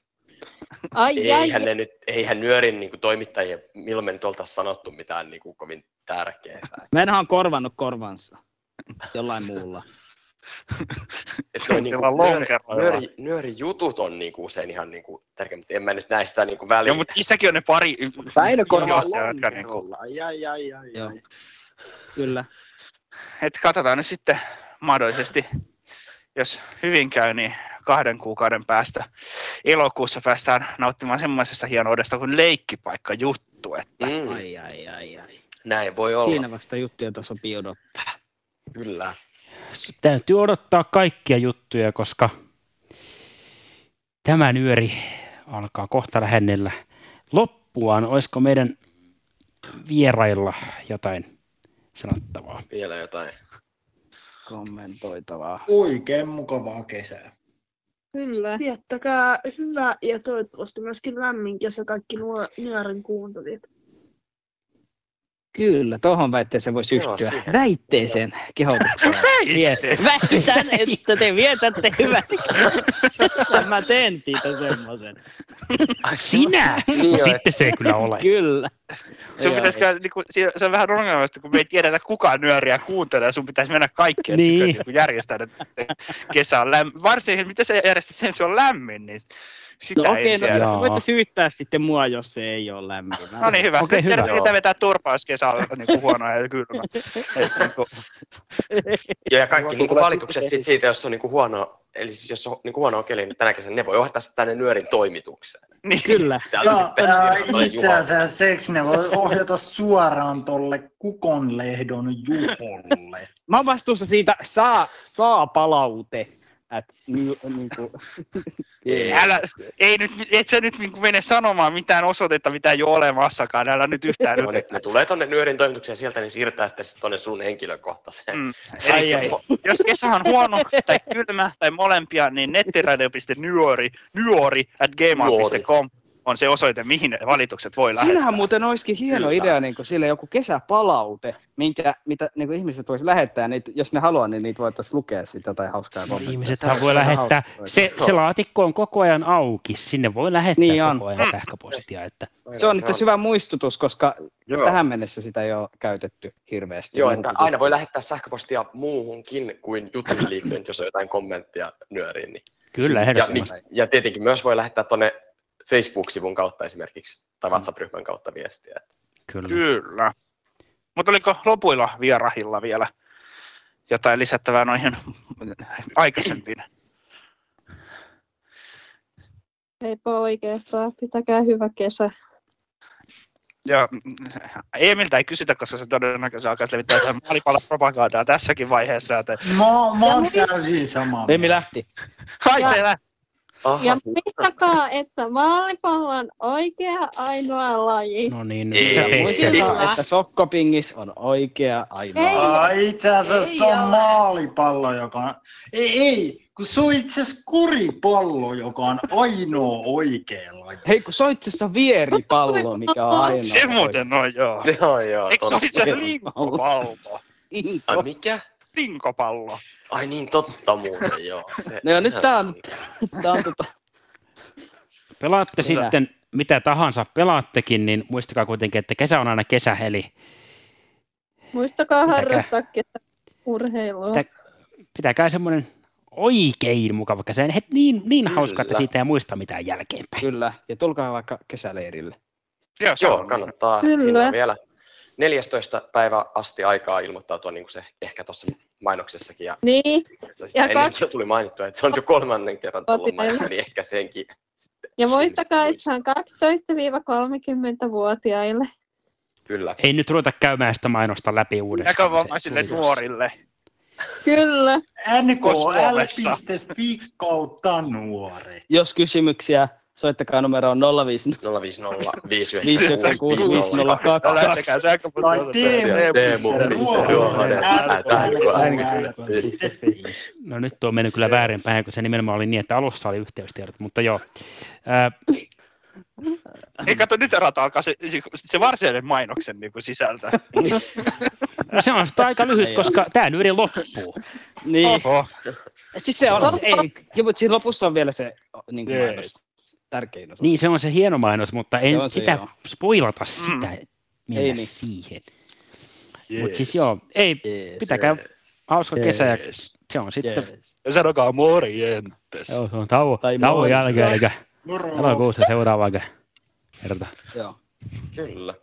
Ai, ai, Eihän, ne nyt, eihän nyörin niin toimittajien milloin me nyt oltaisi sanottu mitään niin kuin kovin tärkeää. Meidän on korvannut korvansa jollain muulla. Et se on niin kuin, nyöri, nyöri, nyöri, jutut on niin kuin usein ihan niin kuin tärkeä, mutta en mä nyt näe sitä niin kuin väliin. Joo, mutta niissäkin on ne pari Väinö korvaa videossa, jotka niinku, lonkerolla. Ai, ai, ai, ai, Joo. ai. Kyllä. että katsotaan nyt sitten mahdollisesti, jos hyvin käy, niin kahden kuukauden päästä elokuussa päästään nauttimaan semmoisesta hienoudesta kuin leikkipaikka juttu. Että Mm, Ai, ai, ai, ai. näin voi olla, Siinä vasta juttuja tuossa odottaa. kyllä. täytyy odottaa kaikkia juttuja, koska tämä nyöri alkaa kohta lähennellä loppuaan. Olisiko meidän vierailla jotain sanottavaa? Vielä jotain. Kommentoitavaa. Oikein mukavaa kesää. kyllä. Viettäkää hyvä ja toivottavasti myöskin lämmin kesä kaikki nuo nyörin kuuntelijat. Kyllä, tuohon väitteeseen voisi yhtyä. siihen. Väitteeseen kehotukseen. Väitteeseen. Väitän, että te vietätte hyvät. Mä teen siitä semmoisen. Sinä? Niin jo, Sitten se ei kyllä ole. Kyllä. sun Joo. pitäisi käydä, niin kuin, se on vähän ongelmallista, kun me ei tiedetä kukaan nyöriä kuuntelee, sun pitäisi mennä kaikkien Niin. niin. tykö, niin järjestää, että kesä on lämmin. Varsinkin, miten sä järjestät sen, se on lämmin, niin Sitä no okei, okay, no, voitte syyttää sitten mua, jos se ei ole lämmin. No niin, hyvä. Okei, Nyt hyvä. tiedät, vetää turpaa, jos kesä on niin kuin huono ja kylmä. Et, niin kuin, Joo, ja kaikki niinku tulee valitukset sit siitä, jos on niinku huono, eli siis jos on niinku huono keli, niin tänä kesänä ne voi ohjata tänne nyörin toimitukseen. Niin. Kyllä. Ja, itse asiassa seksi ne voi ohjata suoraan tolle kukonlehdon Juholle. Mä oon vastuussa siitä saa, saa palaute. At, ni, niin kuin, Älä, ei nyt, et sä nyt niin mene sanomaan mitään osoitetta, mitä ei ole olemassakaan. Älä nyt yhtään No, ne, ne tulee tonne nyörin toimitukseen sieltä, niin siirtää sitten sit tonne sun henkilökohtaiseen. Mm. Ai, Eli ai. jos kesä on huono tai kylmä tai molempia, niin nettiradio.nyori nyori at gmail.com on se osoite, mihin ne valitukset voi lähettää. Siinähän muuten olisikin hieno Kyllä. idea niin kuin sille joku kesäpalaute, minkä, mitä niin kuin ihmiset voisi lähettää, niin jos ne haluaa, niin niitä voitaisiin lukea sitä tai hauskaa kommenttia. Se Ihmisethän voi lähettää, se, se laatikko on koko ajan auki, sinne voi lähettää Niin on. koko ajan sähköpostia. Että... Se on nyt hyvä muistutus, koska Joo. tähän mennessä sitä ei ole käytetty hirveästi. Joo, että aina voi lähettää sähköpostia muuhunkin kuin juttuihin liittyen, jos on jotain kommenttia nyöriin. Niin. Kyllä, ja, ja tietenkin myös voi lähettää tuonne Facebook-sivun kautta esimerkiksi, tai WhatsApp-ryhmän kautta viestiä. Kyllä. Kyllä. Mutta oliko lopuilla vierahilla vielä jotain lisättävää noihin aikaisempiin? Eipä oikeastaan. Pitäkää hyvä kesä. Ja Emiltä ei kysytä, koska se todennäköisesti alkaisi levittää jotain maalipallopropagandaa tässäkin vaiheessa. Että... Mä, mä oon täysin sama. Emi lähti. Ai se lähti. Ja muistakaa, että maalipallo on oikea ainoa laji. No niin, Ei, nyt sä ei, teit sen. Muistakaa, että sokkopingis on oikea ainoa. Ei. Ai, itse asiassa Ei se on ole. maalipallo, joka on... Ei, ei, kun se on itse asiassa kuripallo, joka on ainoa oikea laji. Hei, kun se on itse asiassa vieripallo, mikä on ainoa. Se muuten on joo. Joo, joo. Eikö se ole se linkopallo? Ai mikä? Linkopallo. Ai niin, totta muuten, joo. Se, No ja nyt tää on, tää on tota, Pelaatte Hyvä. sitten mitä tahansa pelaattekin, niin muistakaa kuitenkin, että kesä on aina kesä, eli Muistakaa Pitäkää. harrastaa kesäurheilua. Pitä- pitäkää semmoinen oikein mukava kesä. Het niin, niin Kyllä. hauska, että siitä ei muista mitään jälkeenpäin. kyllä. Ja tulkaa vaikka kesäleirille. Joo, se Joo, on. kannattaa. Kyllä. Siinä on vielä 14. päivä asti aikaa ilmoittautua, niin kuin se ehkä tuossa mainoksessakin. Ja, Niin, Ja ja kaksi- jo tuli mainittua, että se on jo kolmannen kerran tullut Otin. mainittua, niin ehkä senkin. ja muistakaa, että se on 12-30-vuotiaille. Kyllä. Ei nyt ruveta käymään sitä mainosta läpi uudestaan. Näkövammaisille nuorille. Kyllä. nkl.fi kautta nuoret. Jos kysymyksiä, soittakaa numeroon 050 050 596 502. No lähtekää. No nyt on mennyt kyllä väärinpäin, kun se nimenomaan oli niin, että alussa oli yhteystiedot, mutta joo. Ei kato, nyt erata alkaa se, se varsinainen mainoksen niin kuin sisältö. no se on aika lyhyt, koska tämä nyri loppuu. Niin. Oho. Siis se on, ei, mutta siinä lopussa on vielä se niin kuin Jees. mainos, tärkein osa. Niin se on se hieno mainos, mutta en Se se, sitä joo. spoilata sitä, mennä Ei niin. siihen. Mutta siis joo, ei, Jees. pitäkää hauska kesä ja se on sitten, Jees. Ja sanokaa morjentes. joo, se on tauon moi. jälkeen, eli elokuussa seuraava kerta. Joo. Kyllä.